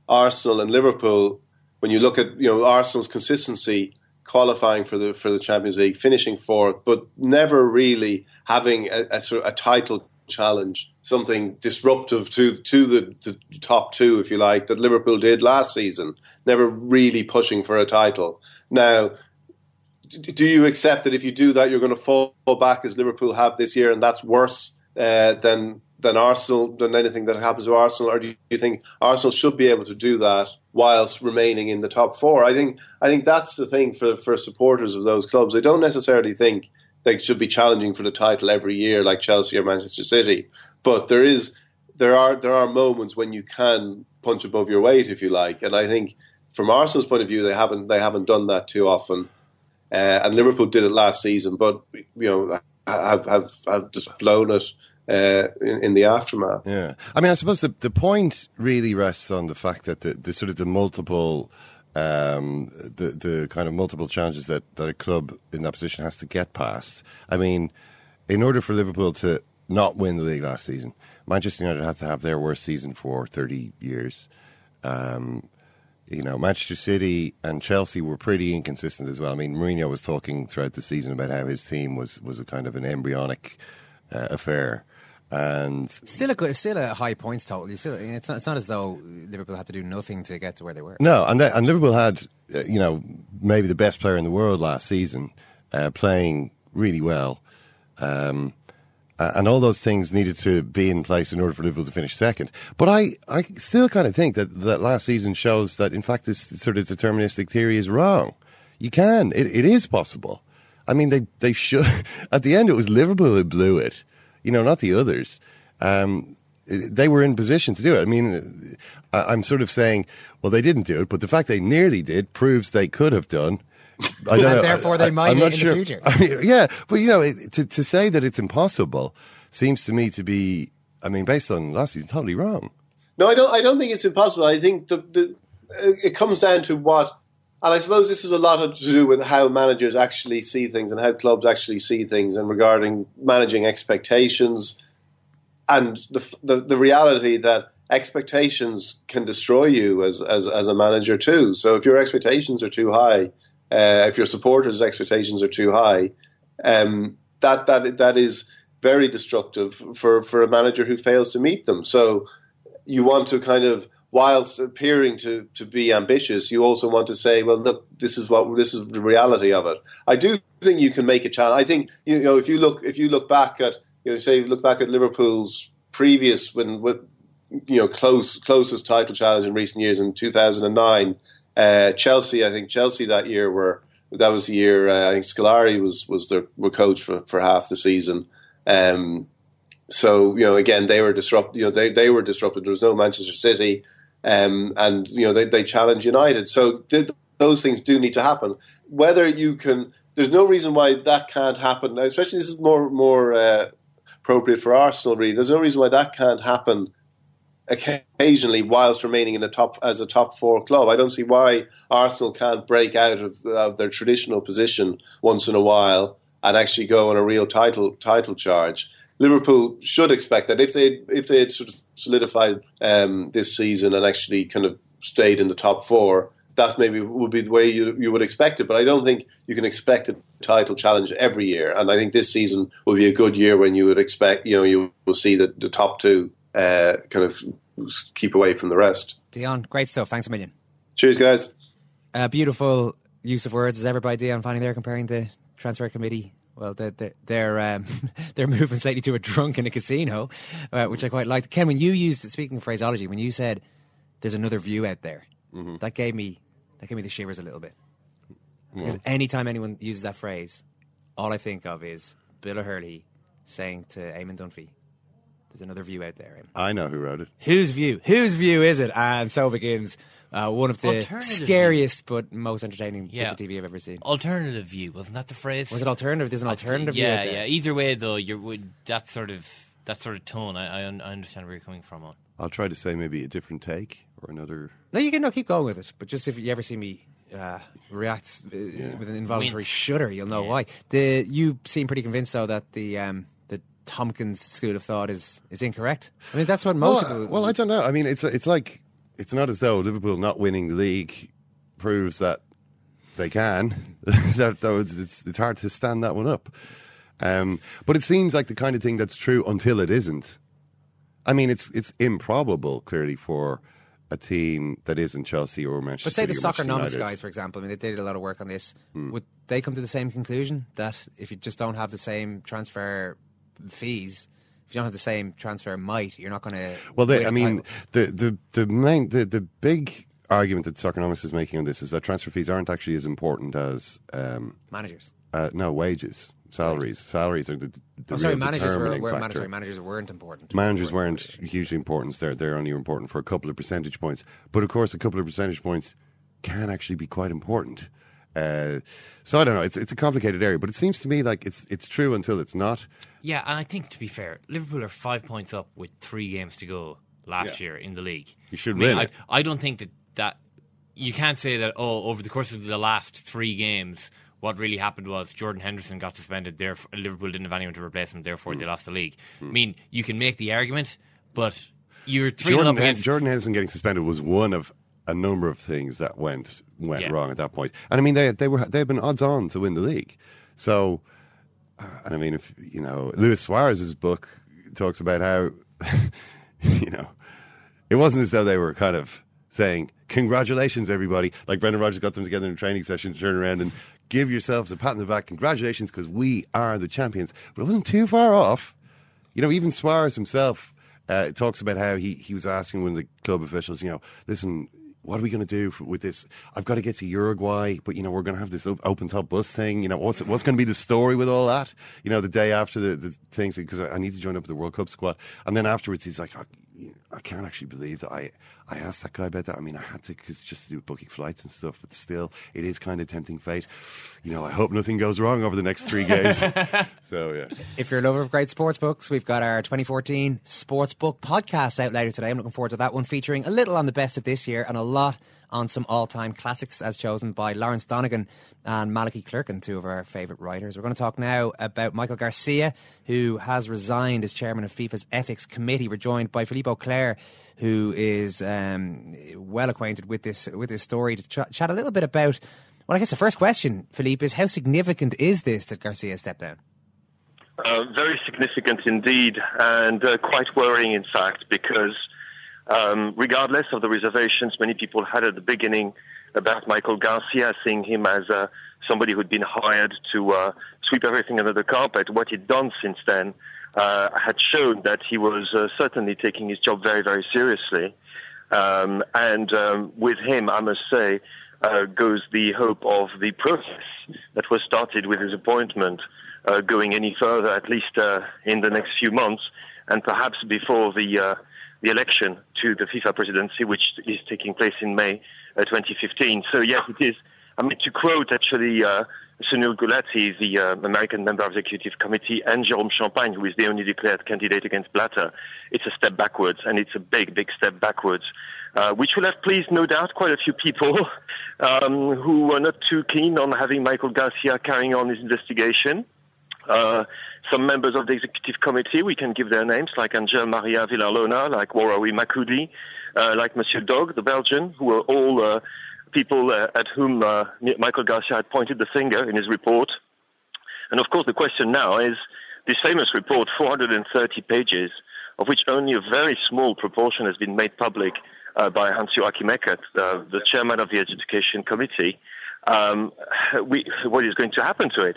Arsenal and Liverpool when you look at you know Arsenal's consistency qualifying for the for the Champions League, finishing fourth, but never really having a, a sort of a title challenge, something disruptive to to the, the top two, if you like, that Liverpool did last season. Never really pushing for a title. Now, do you accept that if you do that, you're going to fall back as Liverpool have this year, and that's worse uh, than than Arsenal than anything that happens to Arsenal, or do you think Arsenal should be able to do that whilst remaining in the top four? I think I think that's the thing for for supporters of those clubs. They don't necessarily think they should be challenging for the title every year like Chelsea or Manchester City, but there is there are there are moments when you can punch above your weight, if you like, and I think from Arsenal's point of view, they haven't they haven't done that too often, uh, and Liverpool did it last season, but you know have have have just blown it. Uh, in, in, the aftermath, yeah. I mean, I suppose the the point really rests on the fact that the, the sort of the multiple um, the the kind of multiple challenges that, that a club in that position has to get past. I mean, in order for Liverpool to not win the league last season, Manchester United had to have their worst season for 30 years. Um, you know, Manchester City and Chelsea were pretty inconsistent as well. I mean, Mourinho was talking throughout the season about how his team was was a kind of an embryonic uh, affair, and still a good, still a high points total. You Still, it's not, it's not as though Liverpool had to do nothing to get to where they were. No, and and Liverpool had uh, you know maybe the best player in the world last season, uh, playing really well. Um, uh, and all those things needed to be in place in order for Liverpool to finish second. But I, I still kind of think that that last season shows that, in fact, this sort of deterministic theory is wrong. You can, it, it is possible. I mean, they, they should. At the end, it was Liverpool who blew it, you know, not the others. Um, they were in position to do it. I mean, I'm sort of saying, well, they didn't do it, but the fact they nearly did proves they could have done. I don't know. Therefore, they might I'm not in sure. the future. I mean, yeah, but you know, to to say that it's impossible seems to me to be, I mean, based on last season, totally wrong. No, I don't. I don't think it's impossible. I think the, the uh, it comes down to what, and I suppose this is a lot to do with how managers actually see things and how clubs actually see things, and regarding managing expectations, and the the, the reality that expectations can destroy you as, as as a manager too. So if your expectations are too high, uh, if your supporters' expectations are too high, um, that that that is very destructive for for a manager who fails to meet them. So you want to kind of whilst appearing to, to be ambitious, you also want to say, well, look, this is what this is the reality of it. I do think you can make a challenge. I think you know if you look if you look back at you know say look back at Liverpool's previous when with you know close closest title challenge in recent years in 2009 uh, Chelsea, I think Chelsea that year were that was the year uh, I think Scolari was was their were coach for, for half the season, Um, so you know, again, they were disrupted. You know, they they were disrupted. There was no Manchester City, um, and you know they they challenged United. So th- those things do need to happen. Whether you can, there's no reason why that can't happen. Especially this is more more uh, appropriate for Arsenal. Really, there's no reason why that can't happen occasionally whilst remaining in a top as a top four club. I don't see why Arsenal can't break out of, of their traditional position once in a while and actually go on a real title title charge. Liverpool should expect that if they if they had sort of solidified um, this season and actually kind of stayed in the top four, that maybe would be the way you you would expect it. But I don't think you can expect a title challenge every year. And I think this season will be a good year when you would expect you know you will see the, the top two uh, kind of keep away from the rest. Dion, great stuff. Thanks a million. Cheers, guys. Uh, beautiful use of words as ever by Dion Fanning there, comparing the transfer committee well, they're they're they're, um, they're moving slightly to a drunk in a casino, uh, which I quite liked. Ken, when you used speaking of phraseology, when you said "there's another view out there," mm-hmm. that gave me that gave me the shivers a little bit. Because anytime anyone uses that phrase, all I think of is Bill O'Herlihy saying to Eamon Dunphy, "There's another view out there." I know who wrote it. Whose view? Whose view is it? And so begins uh, one of the scariest view. but most entertaining yeah. bits of TV I've ever seen. Alternative view wasn't that the phrase? Was it alternative? There's an alternative yeah, view. Yeah, yeah. Either way, though, you're that sort of that sort of tone. I, I, I understand where you're coming from on. I'll try to say maybe a different take or another. No, you can no keep going with it. But just if you ever see me uh, react uh, yeah. with an involuntary shudder, you'll know yeah. why. The you seem pretty convinced though that the um, the Tomkins school of thought is is incorrect. I mean, that's what most well, people. Well, I don't know. I mean, it's it's like it's not as though Liverpool not winning the league proves that they can. that, that was, it's, it's hard to stand that one up. Um, but it seems like the kind of thing that's true until it isn't. I mean, it's it's improbable, clearly, for a team that isn't Chelsea or Manchester. But say City the Soccernomics guys, for example, I mean, they did a lot of work on this. Hmm. Would they come to the same conclusion that if you just don't have the same transfer fees, if you don't have the same transfer might, you're not going to. Well, they, I mean, the, the the main the, the big argument that Soccernomics is making on this is that transfer fees aren't actually as important as um, managers. Uh, no wages, salaries. Salaries are the, the oh, sorry, managers were, were man, sorry, managers weren't important. Managers weren't hugely important. They're they're only important for a couple of percentage points. But of course, a couple of percentage points can actually be quite important. Uh, so I don't know. It's it's a complicated area, but it seems to me like it's it's true until it's not. Yeah, and I think to be fair, Liverpool are five points up with three games to go last yeah. year in the league. You should I mean, win. I, I, don't think that that you can't say that. Oh, over the course of the last three games, what really happened was Jordan Henderson got suspended. Therefore, Liverpool didn't have anyone to replace him. Therefore, mm. they lost the league. Mm. I mean, you can make the argument, but you're three Jordan, up against Jordan Henderson getting suspended was one of a number of things that went went yeah. wrong at that point. And I mean, they they were they've been odds on to win the league. So, uh, and I mean, if you know, Luis Suarez's book talks about how you know it wasn't as though they were kind of saying congratulations everybody like Brendan Rodgers got them together in a training session to turn around and give yourselves a pat on the back congratulations because we are the champions but it wasn't too far off you know even Suarez himself uh, talks about how he, he was asking one of the club officials you know listen what are we going to do for, with this? I've got to get to Uruguay, but you know we're going to have this open top bus thing. You know what's what's going to be the story with all that? You know the day after the, the things because I need to join up with the World Cup squad, and then afterwards he's like, I, I can't actually believe that I I asked that guy about that. I mean I had to because just to do booking flights and stuff, but still it is kind of tempting fate. You know I hope nothing goes wrong over the next three games. so yeah. If you're a lover of great sports books, we've got our 2014 sports book podcast out later today. I'm looking forward to that one, featuring a little on the best of this year and a lot on some all time classics as chosen by Lawrence Donegan and Malachy Clerkin, two of our favourite writers. We're going to talk now about Michael Garcia, who has resigned as chairman of FIFA's ethics committee. We're joined by Philippe Auclair, who is um, well acquainted with this with this story, to ch- chat a little bit about. Well, I guess the first question, Philippe, is how significant is this that Garcia stepped down? Uh, very significant indeed, and uh, quite worrying, in fact, because um, regardless of the reservations many people had at the beginning about Michael Garcia, seeing him as uh, somebody who'd been hired to uh, sweep everything under the carpet, what he'd done since then uh, had shown that he was uh, certainly taking his job very, very seriously. Um, and um, with him, I must say, uh, goes the hope of the process that was started with his appointment uh, going any further, at least uh, in the next few months, and perhaps before the uh, the election to the FIFA presidency, which is taking place in May uh, 2015. So yes, it is. I mean, to quote actually uh, Sunil Gulati, the uh, American member of the executive committee, and Jérôme Champagne, who is the only declared candidate against Blatter, it's a step backwards, and it's a big, big step backwards, uh, which will have pleased, no doubt, quite a few people um, who were not too keen on having Michael Garcia carrying on his investigation. Uh, some members of the executive committee, we can give their names, like Angel Maria Villar Llona, like Worawi Makudi, uh, like Monsieur D'Hooghe, the Belgian, who were all uh, people uh, at whom uh, Michael Garcia had pointed the finger in his report. And of course, the question now is this famous report, 430 pages, of which only a very small proportion has been made public uh, by Hans-Joachim Eckert, uh, the chairman of the Education Committee. Um, we, what is going to happen to it?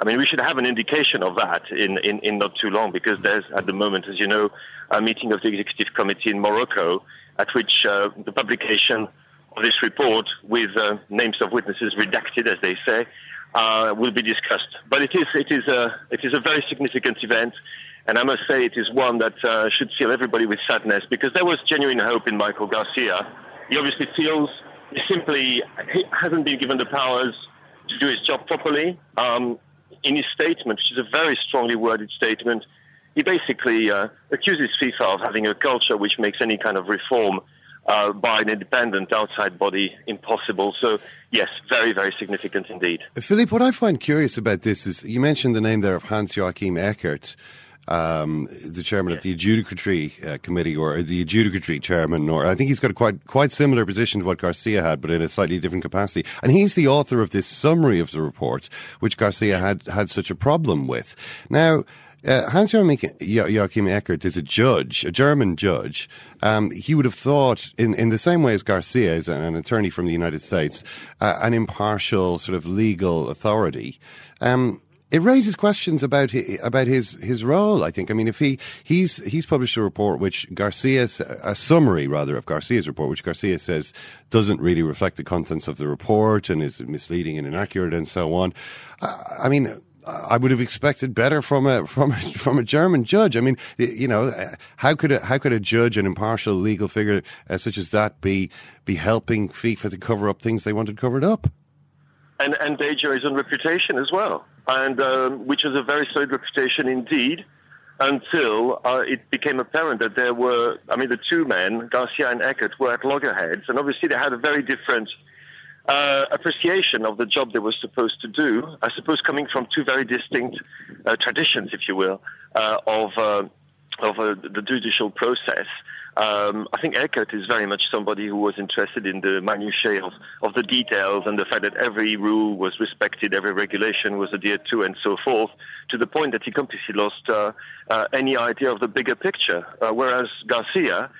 I mean, we should have an indication of that in, in, in not too long because there's, at the moment, as you know, a meeting of the executive committee in Morocco at which uh, the publication of this report with uh, names of witnesses redacted, as they say, uh, will be discussed. But it is, it, is a, it is a very significant event, and I must say it is one that uh, should fill everybody with sadness because there was genuine hope in Michael Garcia. He obviously feels he simply he hasn't been given the powers to do his job properly. Um, in his statement, which is a very strongly worded statement, he basically uh, accuses FIFA of having a culture which makes any kind of reform uh, by an independent outside body impossible. So, yes, very, very significant indeed. Philippe, what I find curious about this is you mentioned the name there of Hans Joachim Eckert. Um, the chairman of the adjudicatory uh, committee, or the adjudicatory chairman, or I think he's got a quite quite similar position to what Garcia had, but in a slightly different capacity. And he's the author of this summary of the report, which Garcia had had such a problem with. Now, uh, Hans Joachim Eckert is a judge, a German judge. Um, he would have thought, in, in the same way as Garcia is an, attorney from the United States, uh, an impartial sort of legal authority. Um, it raises questions about his, about his his role. I think. I mean, if he he's he's published a report which Garcia a summary rather of Garcia's report, which Garcia says doesn't really reflect the contents of the report and is misleading and inaccurate and so on. Uh, I mean I would have expected better from a from a, from a German judge. I mean, you know, how could a, how could a judge, an impartial legal figure uh, such as that, be be helping FIFA to cover up things they wanted covered up? And endanger his own reputation as well, and um, which is a very solid reputation indeed. Until uh, it became apparent that there were, I mean, the two men, Garcia and Eckert, were at loggerheads, and obviously they had a very different uh, appreciation of the job they were supposed to do, I suppose coming from two very distinct uh, traditions, if you will, uh, of, uh, of uh, the judicial process. Um, I think Eckert is very much somebody who was interested in the minutiae of, of the details and the fact that every rule was respected, every regulation was adhered to, and so forth, to the point that he completely lost uh, uh, any idea of the bigger picture. whereas Garcia,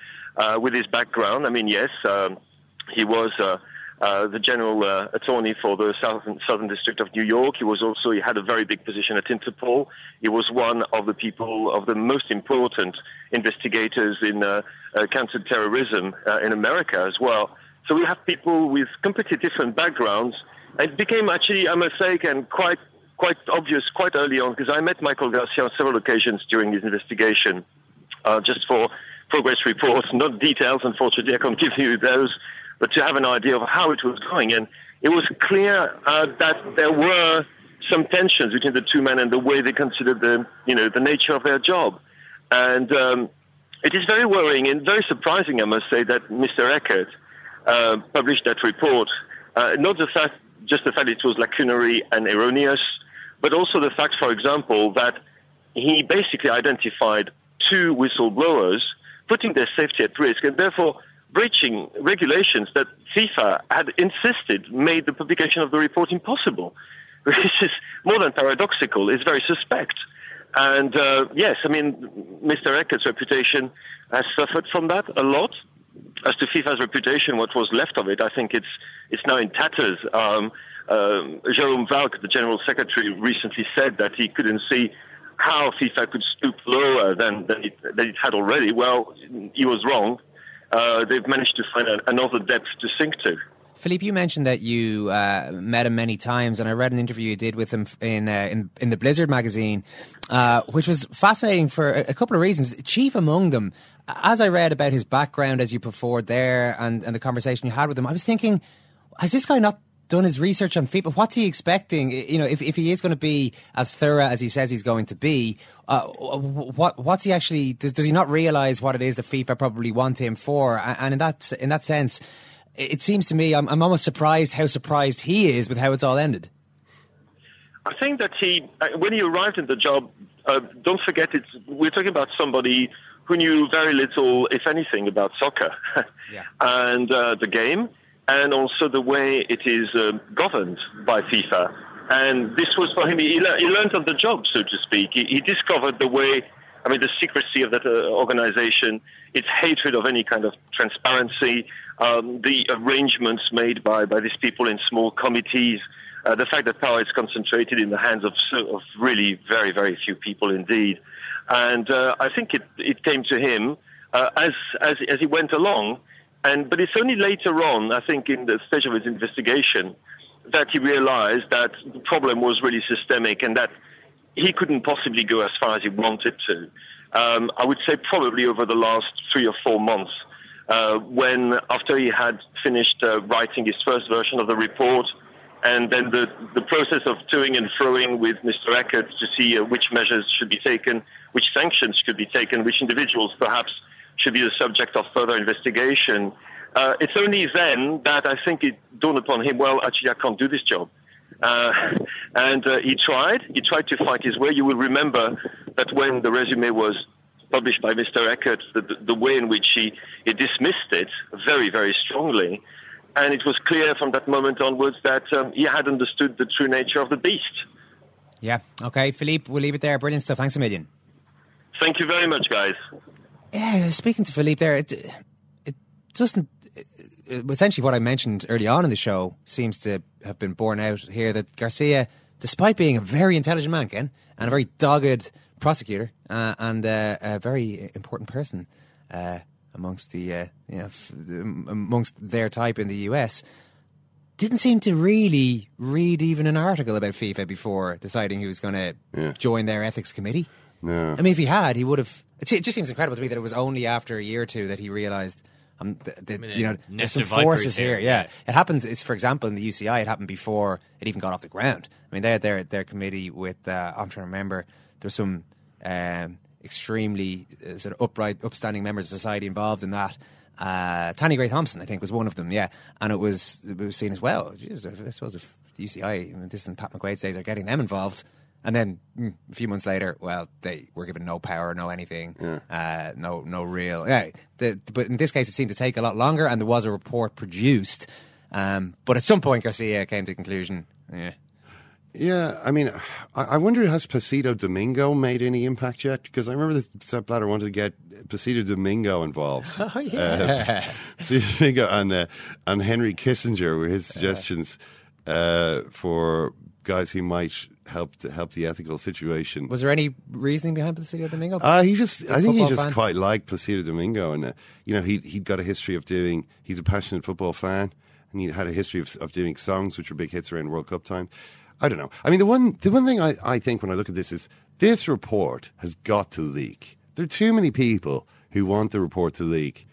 with his background, I mean, yes, um, he was uh, the general uh, attorney for the Southern, Southern District of New York. He was also he had a very big position at Interpol. He was one of the people of the most important investigators in uh, uh counterterrorism uh, in America as well. So we have people with completely different backgrounds. It became actually, I must say, and quite quite obvious quite early on because I met Michael Garcia on several occasions during his investigation, just for progress reports, not details. Unfortunately, I can't give you those but to have an idea of how it was going. And it was clear uh, that there were some tensions between the two men and the way they considered the, you know, the nature of their job. And um, it is very worrying and very surprising, I must say, that Mr. Eckert uh, published that report. Uh, not the fact, just the fact it was lacunary and erroneous, but also the fact, for example, that he basically identified two whistleblowers putting their safety at risk, and therefore breaching regulations that FIFA had insisted made the publication of the report impossible. This is more than paradoxical. It's very suspect. And uh, yes, I mean, Mr. Eckert's reputation has suffered from that a lot. As to FIFA's reputation, what was left of it, I think it's it's now in tatters. Um, uh, Jerome Valcke, the general secretary, recently said that he couldn't see how FIFA could stoop lower than than it, than it had already. Well, he was wrong uh, they've managed to find another depth to sink to. Philippe, you mentioned that you uh, met him many times, and I read an interview you did with him in uh, in, in the Blizzard magazine, uh, which was fascinating for a, couple of reasons. Chief among them, as I read about his background as you put forward there, and, and the conversation you had with him, I was thinking, has this guy not done his research on FIFA. What's he expecting? You know, if, if he is going to be as thorough as he says he's going to be, uh, what what's he actually? Does, does he not realise what it is that FIFA probably want him for? And in that in that sense, it seems to me I'm, I'm almost surprised how surprised he is with how it's all ended. I think that he, uh, when he arrived in the job, uh, don't forget it's we're talking about somebody who knew very little, if anything, about soccer yeah. and uh, the game and also the way it is uh, governed by FIFA. And this was for him, he, le- he learned on the job, so to speak. He, he discovered the way, I mean, the secrecy of that uh, organization, its hatred of any kind of transparency, um, the arrangements made by, by these people in small committees, uh, the fact that power is concentrated in the hands of, of really very, very few people indeed. And uh, I think it, it came to him uh, as, as, as he went along and but it's only later on, I think, in the stage of his investigation, that he realized that the problem was really systemic and that he couldn't possibly go as far as he wanted to. Um, I would say probably over the last three or four months, uh, when after he had finished uh, writing his first version of the report, and then the, the process of toing and froing with Mr. Eckert to see uh, which measures should be taken, which sanctions should be taken, which individuals perhaps should be the subject of further investigation. Uh, it's only then that I think it dawned upon him, well, actually, I can't do this job. Uh, and uh, he tried. He tried to fight his way. You will remember that when the resume was published by Mr. Eckert, the, the way in which he, he dismissed it very, very strongly. And it was clear from that moment onwards that um, he had understood the true nature of the beast. Yeah. Okay, Philippe, we'll leave it there. Brilliant stuff. Thanks a million. Thank you very much, guys. Yeah, speaking to Philippe there, it, it doesn't. It, essentially, what I mentioned early on in the show seems to have been borne out here that Garcia, despite being a very intelligent man, Ken, and a very dogged prosecutor, uh, and uh, a very important person uh, amongst the, uh, you know, f- amongst their type in the US, didn't seem to really read even an article about FIFA before deciding he was going to yeah. join their ethics committee. No. I mean, if he had, he would have. It just seems incredible to me that it was only after a year or two that he realised. Um, that, that, I mean, you know, there's some forces here. Yeah. it happens. It's for example in the UCI, it happened before it even got off the ground. I mean, they had their their committee with. Uh, I'm trying to remember. There's some um, extremely uh, sort of upright, upstanding members of society involved in that. Uh, Tanni Grey Thompson, I think, was one of them. Yeah, and it was it was seen as well. Jeez, I suppose if the UCI, I mean, this and Pat McQuaid's days are getting them involved and then mm, a few months later, well, they were given no power, no anything, yeah. uh, no no real. Yeah, the, but in this case, it seemed to take a lot longer, and there was a report produced. Um, but at some point, Garcia came to the conclusion. Yeah. Yeah, I mean, I, I wonder has Placido Domingo made any impact yet? Because I remember that Sepp Blatter wanted to get Placido Domingo involved. Oh yeah, uh, Domingo and uh, and Henry Kissinger were his suggestions uh, for guys who might help to help the ethical situation. Was there any reasoning behind Placido Domingo? Uh, he just, I think he just fan? quite liked Placido Domingo, and uh, you know, he he'd got a history of doing. He's a passionate football fan, and he had a history of of doing songs which were big hits around World Cup time. I don't know. I mean, the one the one thing I, I think when I look at this is this report has got to leak. There are too many people who want the report to leak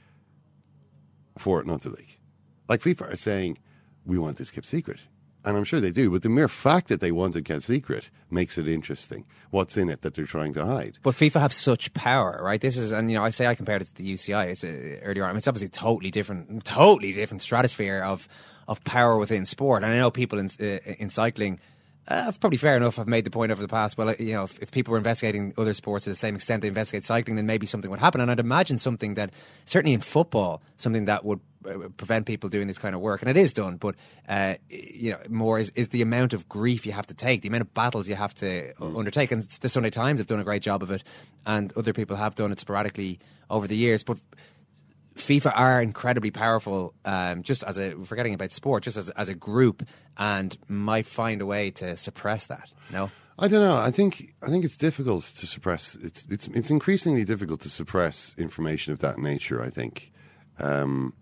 for it not to leak. Like FIFA are saying, we want this kept secret and I'm sure they do, but the mere fact that they want it kept secret makes it interesting. What's in it that they're trying to hide? But FIFA have such power, right? This is, and you know, I say I compared it to the UCI it's, uh, earlier on. I mean, it's obviously totally different, totally different stratosphere of of power within sport. And I know people in uh, in cycling. Uh, probably fair enough. I've made the point over the past. Well, you know, if, if, people were investigating other sports to the same extent they investigate cycling, then maybe something would happen. And I'd imagine something that, certainly in football, something that would uh, prevent people doing this kind of work, and it is done. But uh, you know, more is, is the amount of grief you have to take, the amount of battles you have to mm. undertake. And the Sunday Times have done a great job of it, and other people have done it sporadically over the years. But FIFA are incredibly powerful, um, just as a forgetting about sport, just as as a group, and might find a way to suppress that. No. I don't know. I think I think it's difficult to suppress. It's it's it's increasingly difficult to suppress information of that nature. I think. Um,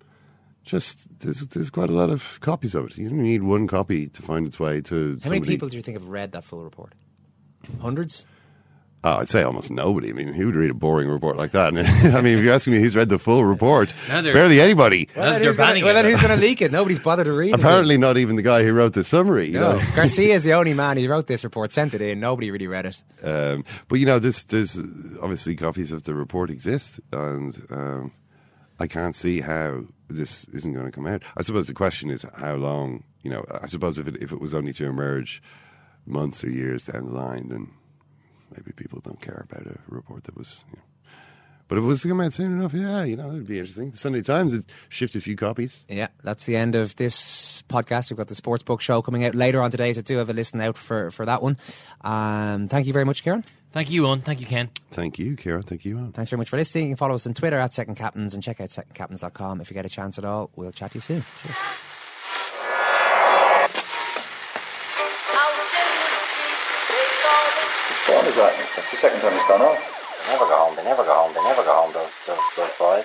just there's there's quite a lot of copies of it. You don't need one copy to find its way to. How many people do you think have read that full report? Hundreds. Oh, I'd say almost nobody. I mean, who would read a boring report like that? I mean, if you're asking me who's read the full report, Now barely anybody. Well, then, who's gonna, well, then who's going to leak it? Nobody's bothered to read it. Apparently, not even the guy who wrote the summary. You No, know? Garcia is the only man who wrote this report, sent it in. Nobody really read it. Um, but you know, this there's obviously copies of the report exist, and um, I can't see how this isn't going to come out. I suppose the question is how long. You know, I suppose if it if it was only to emerge months or years down the line, then maybe people don't care about a report that was. You know, but if it was to come out soon enough, yeah, you know, it'd be interesting. The Sunday Times would shift a few copies. Yeah, that's the end of this podcast. We've got the Sports Book Show coming out later on today, so do have a listen out for, for that one. Um, thank you very much, Ciarán. Thank you, Eoin. Thank you, Ken. Thank you, Ciarán. Thank you, Eoin. Thanks very much for listening. You can follow us on Twitter at Second Captains and check out secondcaptains.com if you get a chance at all. We'll chat to you soon. Cheers. Which one is that? That's the second time it's gone off. They never go home. They never go home. They never go home. Those those those boys.